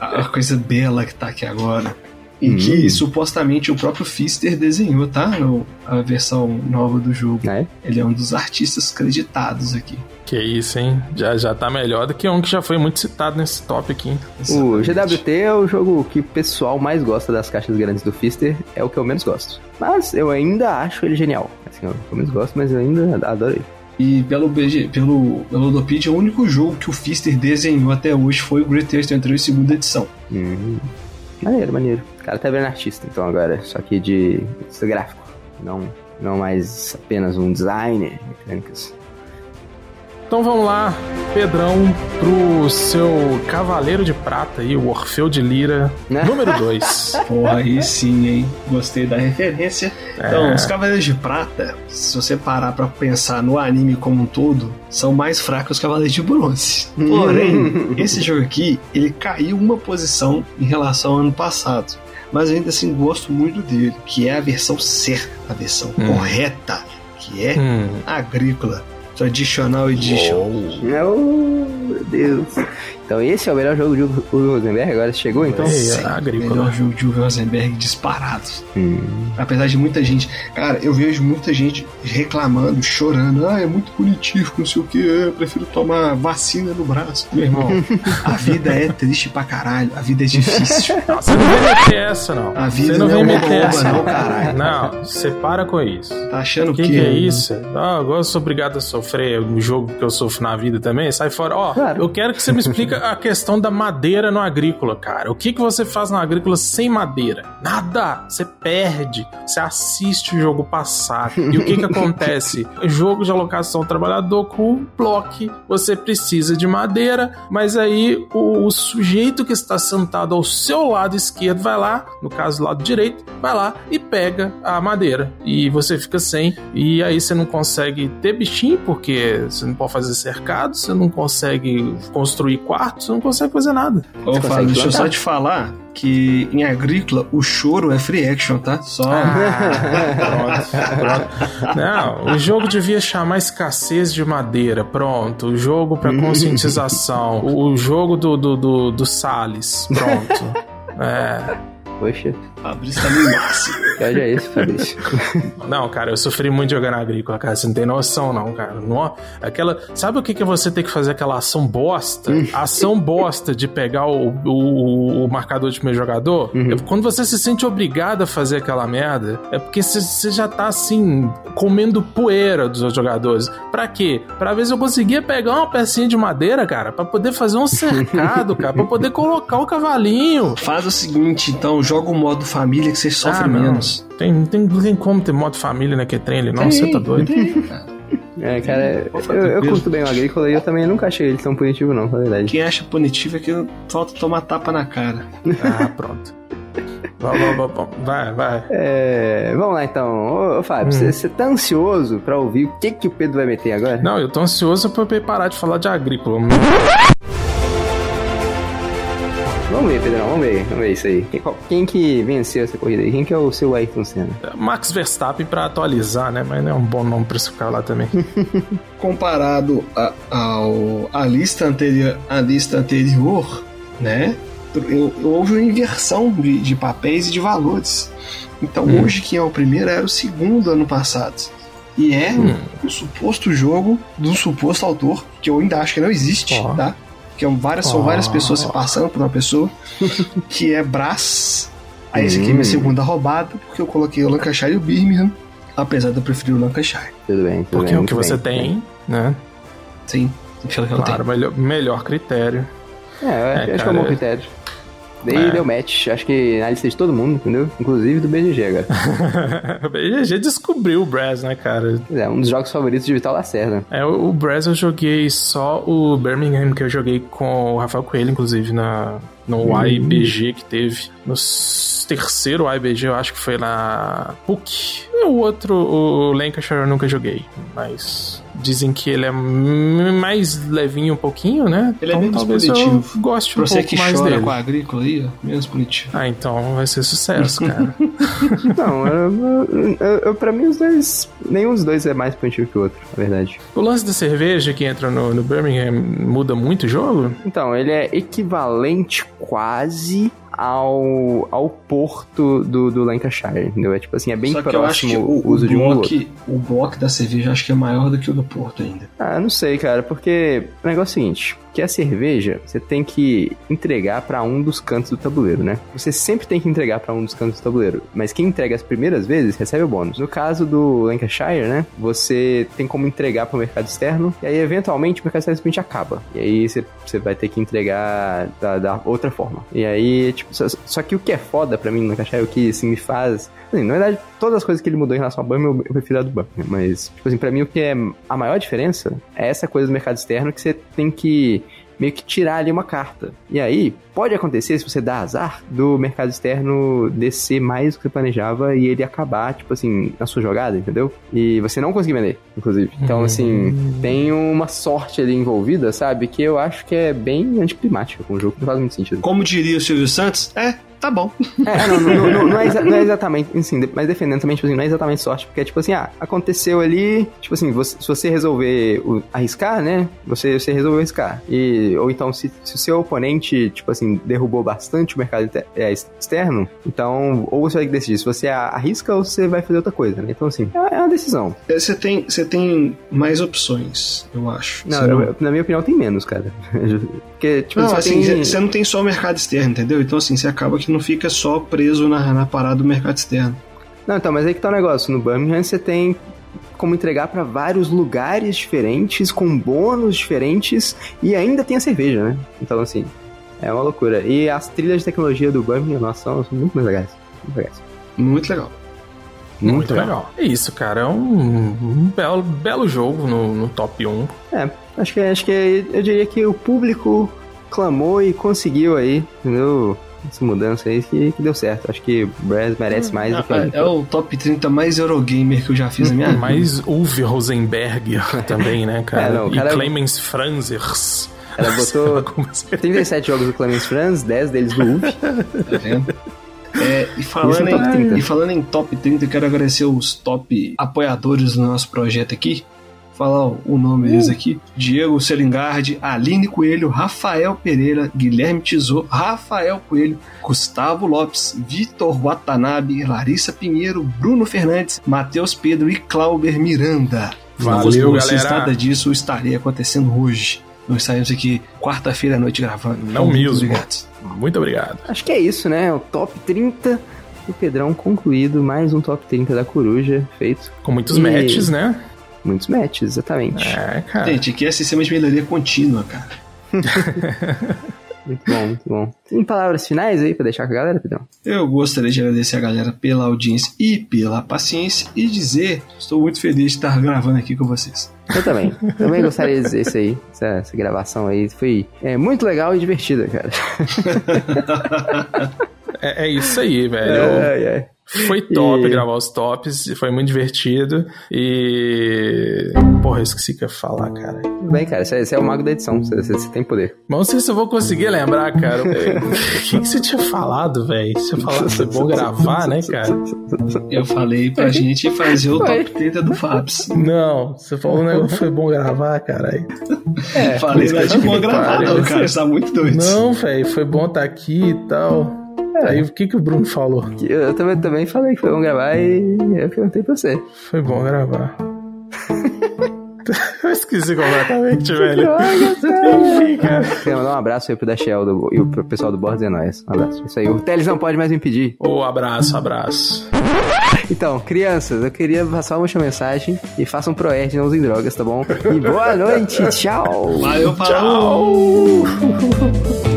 a coisa bela que tá aqui agora. E que supostamente o próprio Fister desenhou, tá? No- a versão nova do jogo. Né? Ele é um dos artistas creditados aqui. Que isso, hein? Já, já tá melhor do que um que já foi muito citado nesse top aqui. O. GWT é o jogo que o pessoal mais gosta das caixas grandes do Fister, é o que eu menos gosto. Mas eu ainda acho ele genial. Assim, eu menos gosto, mas eu ainda adoro ele. E pelo, BG, pelo, pelo Ludopedia, o único jogo que o Fister desenhou até hoje foi o Great Western Trail segunda edição. Uhum. Maneiro, maneiro. O cara tá virando artista, então, agora. Só que de artista gráfico. Não, não mais apenas um designer, mecânicas. Então vamos lá, Pedrão, pro seu Cavaleiro de Prata aí, o Orfeu de Lira, número <laughs> 2. Porra, aí sim, hein? Gostei da referência. Então, É. os Cavaleiros de Prata, se você parar pra pensar no anime como um todo, são mais fracos que os Cavaleiros de Bronze. Porém, esse jogo aqui, ele caiu uma posição em relação ao ano passado. Mas ainda assim gosto muito dele, que é a versão certa, a versão Hum. correta, que é Hum. agrícola. Traditional Edition. Oh, meu Deus. Então esse é o melhor jogo de Uwe Rosenberg, agora chegou então? É, agrícola. melhor jogo de Uwe Rosenberg disparado. Hum. Apesar de muita gente. Cara, eu vejo muita gente reclamando, chorando. Ah, é muito punitivo, não sei o que. Eu prefiro tomar vacina no braço. Meu irmão, <laughs> a vida é triste pra caralho. A vida é difícil. Não, você não vem meter essa, não. A vida você não não vem é uma meter bomba, essa, não, caralho. Não, você para com isso. Tá achando O que, que é isso? Ah, agora eu sou obrigado a sofrer o jogo que eu sofro na vida também? Sai fora. Ó, Claro. eu quero que você me explique a questão da madeira no agrícola, cara. O que, que você faz no agrícola sem madeira? Nada! Você perde. Você assiste o jogo passar. E o que que <laughs> acontece? Jogo de alocação trabalhador com bloco, você precisa de madeira, mas aí o, o sujeito que está sentado ao seu lado esquerdo vai lá, no caso do lado direito, vai lá e pega a madeira. E você fica sem. E aí você não consegue ter bichinho, porque você não pode fazer cercado, você não consegue construir quarto, morto, você não consegue fazer nada. Ô, Fábio, deixa eu só te falar que em agrícola o choro é free action, tá? Só. Ah, pronto, pronto. Não, o jogo devia chamar escassez de madeira. Pronto. O jogo para conscientização. <laughs> O jogo do, do, do, do Salles. Pronto. É. Poxa. Fabrício tá no máximo. <laughs> É isso, Fabrício? Não, cara, eu sofri muito jogando agrícola, cara. Você não tem noção, não, cara. Não, aquela, sabe o que, que é você ter que fazer aquela ação bosta? ação bosta de pegar o, o, o marcador de primeiro jogador? Uhum. É quando você se sente obrigado a fazer aquela merda, é porque você, você já tá assim, comendo poeira dos outros jogadores. Pra quê? Pra ver se eu conseguia pegar uma pecinha de madeira, cara, pra poder fazer um cercado, cara, pra poder <laughs> colocar o cavalinho. Faz o seguinte, então, joga o modo família que você sofre Ah, não. menos. Tem, tem, não tem como ter modo família naquele trem ali, não. Você tá doido. Tem, cara. <laughs> É, cara, eu, eu curto bem o agrícola e eu também nunca achei ele tão punitivo, não, na verdade. Quem acha punitivo é que falta tomar tapa na cara. Ah, pronto. Vai, vai, vai, vai, vai. É, vamos lá então. Ô, ô Fábio, Hum. você tá ansioso pra ouvir o que, que o Pedro vai meter agora? Não, eu tô ansioso pra eu parar de falar de agrícola. Vamos ver, Pedrão, vamos ver, vamos ver isso aí. Quem, qual- quem que venceu essa corrida aí? Quem que é o seu Ayrton Senna? Max Verstappen pra atualizar, né? Mas não é um bom nome pra esse ficar lá também. <laughs> Comparado a, ao, a lista anterior, a lista anterior, né? houve uma inversão de, de papéis e de valores. Então Hum. hoje quem é o primeiro era o segundo ano passado. E é Hum. o suposto jogo do suposto autor, que eu ainda acho que não existe, Ó. tá? Que é um várias, são várias pessoas se passando por uma pessoa, <laughs> que é Brás. Aí esse aqui é Hum. minha segunda roubada, porque eu coloquei o Lancashire e o Birmingham, apesar de eu preferir o Lancashire. Tudo bem, tudo Porque bem. o que você bem. tem, né? Sim, pelo que eu Claro, melhor, melhor critério. É, eu É, acho que é cara, um bom critério. Daí É. deu match, acho que na lista de todo mundo, entendeu? Inclusive do BGG agora. <laughs> o BGG descobriu o Brass, né, cara? É, um dos jogos favoritos de Vital Lacerda. É, o, o Brass eu joguei só o Birmingham, que eu joguei com o Rafael Coelho, inclusive, na, no IBG que teve. No terceiro IBG, eu acho que foi na PUC. E o outro, o Lancashire, eu nunca joguei. Mas dizem que ele é mais levinho um pouquinho, né? Ele é menos talvez punitivo. eu goste um você pouco que mais chora dele. com a agrícola aí, ó, menos punitivo. Ah, então vai ser sucesso, <laughs> cara. <laughs> Não, eu, eu, eu- eu- pra mim os dois. Nenhum dos dois é mais punitivo que o outro, na verdade. o lance da cerveja que entra no, no Birmingham muda muito o jogo? Então, ele é equivalente quase ao, ao porto do, do Lancashire, entendeu? É tipo assim, é bem Só que eu acho próximo que o, o uso de um bloco, o bloco da cerveja acho que é maior do que o do Porto ainda. Ah, não sei, cara, porque o negócio é o seguinte, que a cerveja você tem que entregar pra um dos cantos do tabuleiro, né? Você sempre tem que entregar pra um dos cantos do tabuleiro, mas quem entrega as primeiras vezes recebe o bônus. No caso do Lancashire, né, você tem como entregar pro mercado externo e aí eventualmente o mercado externo simplesmente acaba. E aí você, você vai ter que entregar da, da outra forma. E aí, tipo, só, só que o que é foda pra mim no Lancashire, o que assim me faz Assim, na verdade, todas as coisas que ele mudou em relação ao Birmingham, eu, eu prefiro a do Birmingham. Mas, tipo assim, pra mim o que é a maior diferença é essa coisa do mercado externo que você tem que meio que tirar ali uma carta. E aí, pode acontecer, se você dá azar, do mercado externo descer mais do que você planejava e ele acabar, tipo assim, na sua jogada, entendeu? E você não conseguir vender, inclusive. Então, assim, tem uma sorte ali envolvida, sabe? Que eu acho que é bem anticlimática com o jogo, não faz muito sentido. Como diria o Silvio Santos, é, tá bom. É, não, não, não, não é, <laughs> não é exatamente, assim, de- mas defendendo também, tipo assim, não é exatamente sorte, porque é tipo assim, ah, aconteceu ali, tipo assim, você- se você resolver o- arriscar, né, você, você resolveu arriscar. E, ou então, se, se o seu oponente, tipo assim, derrubou bastante o mercado inter- é, ex- externo, então, ou você vai decidir se você arrisca ou você vai fazer outra coisa, né, então assim, é, é uma decisão. É, Você tem, você tem mais opções, eu acho. Não, eu- na minha opinião tem menos, cara. <laughs> Porque, tipo, Não, só assim, tem... você não tem só o mercado externo, entendeu? Então, assim, você acaba que não fica só preso na, na parada do mercado externo. Não, então, mas aí que tá o negócio. No Birmingham você tem como entregar pra vários lugares diferentes, com bônus diferentes, e ainda tem a cerveja, né? Então, assim, é uma loucura. E as trilhas de tecnologia do Birmingham, nossa, são muito mais legais. Muito legais. Muito legal. Muito, legal. É isso, cara. É um, um belo, belo jogo no, no top 1. É, acho que, acho que eu diria que o público clamou e conseguiu aí, entendeu? Essa mudança aí que, que deu certo. Acho que o Brass merece mais do que Ah, é o top 30 mais Eurogamer que eu já fiz na minha vida. Mais Uwe Rosenberger <laughs> também, né, cara? É, não, o e cara- Clemens Franzers. Ela botou <laughs> Algumas- 37 jogos do Clemens Franz, 10 deles do UF. <laughs> Tá vendo? É, e, falando é top em, 30. e falando em top 30, eu quero agradecer os top apoiadores do nosso projeto aqui. Falar o nome deles aqui: Diego Selingardi, Aline Coelho, Rafael Pereira, Guilherme Tizô, Rafael Coelho, Gustavo Lopes, Vitor Watanabe, Larissa Pinheiro, Bruno Fernandes, Matheus Pedro e Clauber Miranda. Não Valeu, vocês, galera. nada disso estaria acontecendo hoje. Nós saímos aqui quarta-feira à noite gravando. Não Muito mesmo. Obrigado. Muito obrigado. Acho que é isso, né? O top 30 do Pedrão concluído. Mais um top 30 da Coruja feito. Com muitos E- matches, né? Muitos matches, exatamente. É, cara. Gente, aqui é sistema de melhoria contínua, cara. <laughs> Muito bom, muito bom. Tem palavras finais aí pra deixar com a galera, Pedrão? Eu gostaria de agradecer a galera pela audiência e pela paciência e dizer que estou muito feliz de estar gravando aqui com vocês. Eu também. <laughs> também gostaria de dizer isso aí. Essa, essa gravação aí foi é, muito legal e divertida, cara. <laughs> É, é isso aí, velho. Ai, ai. Foi top E- gravar os tops, foi muito divertido. E. Porra, eu esqueci o que eu ia falar, cara. Tudo bem, cara. Você, você é o mago da edição. Você, tem poder. Mas não sei se eu vou conseguir lembrar, cara. <laughs> O que, que você tinha falado, velho? Você falou que foi bom gravar, né, cara? Eu falei pra gente fazer o top 30 do Fabs. Não, você falou né, que foi bom gravar, caralho. É, falei, por não é bom gravar, não, cara. Você tá muito doido. Não, velho, foi bom estar aqui e tal. Aí o que, que o Bruno falou? Eu, também, também falei que foi bom gravar e eu perguntei pra você. Foi bom gravar. <laughs> eu esqueci completamente, velho. Enfim, cara. Queria mandar um abraço aí pro Dachel do, e pro pessoal do Borges é Nóis. Um abraço. Isso aí. O Teles não pode mais me impedir. Ô, abraço, abraço. Então, crianças, eu queria passar uma última mensagem e façam proerd, não usem drogas, tá bom? E boa noite, tchau! Valeu, falou! Velho, <laughs>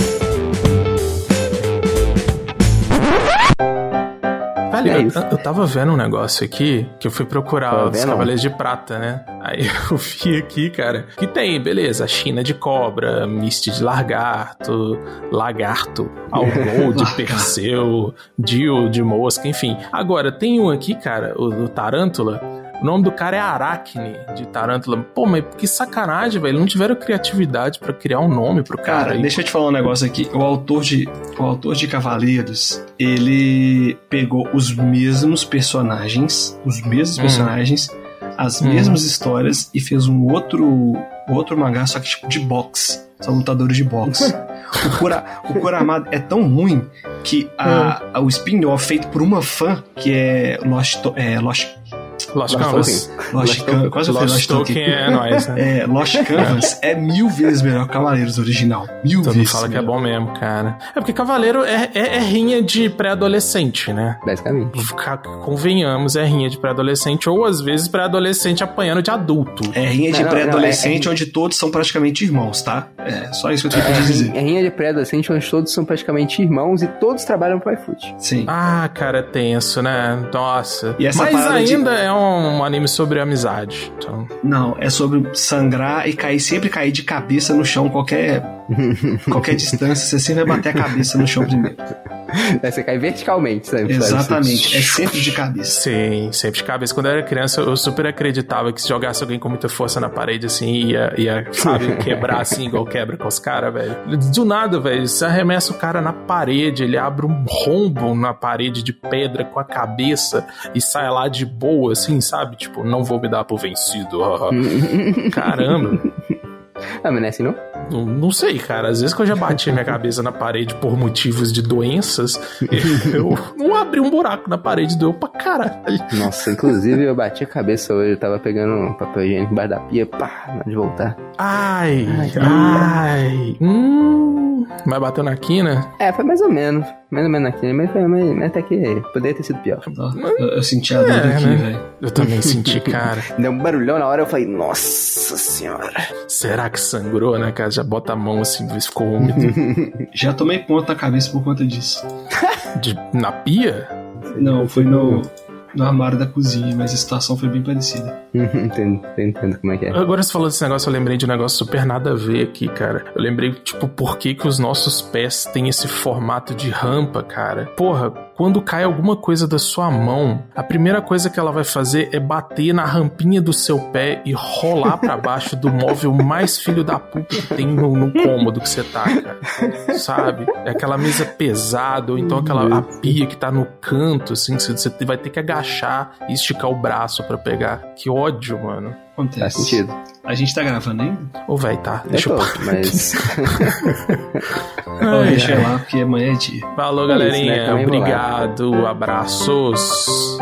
É eu, isso. eu tava vendo um negócio aqui que eu fui procurar os vendo? Cavaleiros de Prata, né? Aí <laughs> eu vi aqui, cara, que tem, beleza, China de cobra, Mist de lagarto, lagarto, Algol de. <laughs> Perseu, Dio de mosca, enfim. Agora, tem um aqui, cara, o, o Tarântula. O nome do cara é Aracne, de Tarântula. Pô, mas que sacanagem, velho. Não tiveram criatividade pra criar um nome pro cara. Cara, deixa eu te falar um negócio aqui. O autor de, o autor de Cavaleiros, ele pegou os mesmos personagens, os mesmos Hum. personagens, as Hum. mesmas histórias e fez um outro, outro mangá, só que tipo de boxe. São lutadores de boxe. <laughs> o, Kura, o Kuramada é tão ruim que a, a- o spin-off feito por uma fã, que é Lost, é, Lost, Lost Canvas. Lost, Lost Can- quase Lost Lost Token. É nóis, né? É, Lost <laughs> Canvas é mil vezes melhor que Cavaleiros original. Mil Todo mundo vezes. fala que é melhor. bom mesmo, cara. É porque Cavaleiro é, é, é rinha de pré-adolescente, né? Basicamente. Convenhamos, é rinha de pré-adolescente, ou às vezes pré-adolescente apanhando de adulto. É rinha de não, pré-adolescente é- onde todos são praticamente irmãos, tá? É só isso que eu tenho pra dizer. É rinha de pré-adolescente onde todos são praticamente irmãos e todos trabalham pro iFood. Sim. Ah, cara, é tenso, né? Nossa. E essa Mas parada de- ainda é um anime sobre amizade. Então, Não, é sobre sangrar e cair, sempre cair de cabeça no chão, qualquer, <laughs> qualquer distância, você sempre vai bater a cabeça no chão primeiro. Aí você cai verticalmente, sabe? Exatamente, é sempre de cabeça. sim, sempre de cabeça. Quando eu era criança, eu super acreditava que se jogasse alguém com muita força na parede, assim, ia, ia sabe, <laughs> quebrar assim, igual quebra com os caras, velho. Do nada, velho, você arremessa o cara na parede, ele abre um rombo na parede de pedra com a cabeça e sai lá de boa, assim, sabe? Tipo, não vou me dar por vencido. <laughs> Caramba. Ah, mas não é assim não? Não, não sei, cara. Às vezes que eu já bati a minha cabeça na parede por motivos de doenças, <laughs> eu não abri um buraco na parede, doeu pra caralho. Nossa, inclusive eu bati a cabeça hoje, eu tava pegando um papel higiênico embaixo da pia, pá, na de voltar. Ai, Ai, ai. Hum, mas bateu na quina? É, foi mais ou menos, mais ou menos aqui, mas, foi, mas, mas até que poderia ter sido pior. Eu, eu senti a dor É, aqui, né? velho. Eu também senti, cara. <laughs> Deu um barulhão na hora, eu falei, nossa senhora. Será que sangrou, né, cara? Já bota a mão assim, ficou úmido. <laughs> Já tomei ponto na cabeça por conta disso. De, na pia? Não, foi no, no armário da cozinha, mas a situação foi bem parecida. <laughs> entendo, entendo como é que é. Agora você falou desse negócio, eu lembrei de um negócio super nada a ver aqui, cara. Eu lembrei, tipo, por que, que os nossos pés têm esse formato de rampa, cara. Porra, quando cai alguma coisa da sua mão, a primeira coisa que ela vai fazer é bater na rampinha do seu pé e rolar para baixo do móvel mais filho da puta que tem no, no cômodo que você tá, cara. Sabe? É aquela mesa pesada, ou então aquela pia que tá no canto, assim, que você vai ter que agachar e esticar o braço para pegar. Que ódio, mano. Acontece. Faz sentido. A gente tá gravando ainda? Ô, velho, tá. Deixa eu, eu tô, mas. Vou <laughs> mexer lá, porque amanhã é dia. Falou, É isso, né? galerinha. Vou lá. Obrigado. Abraços.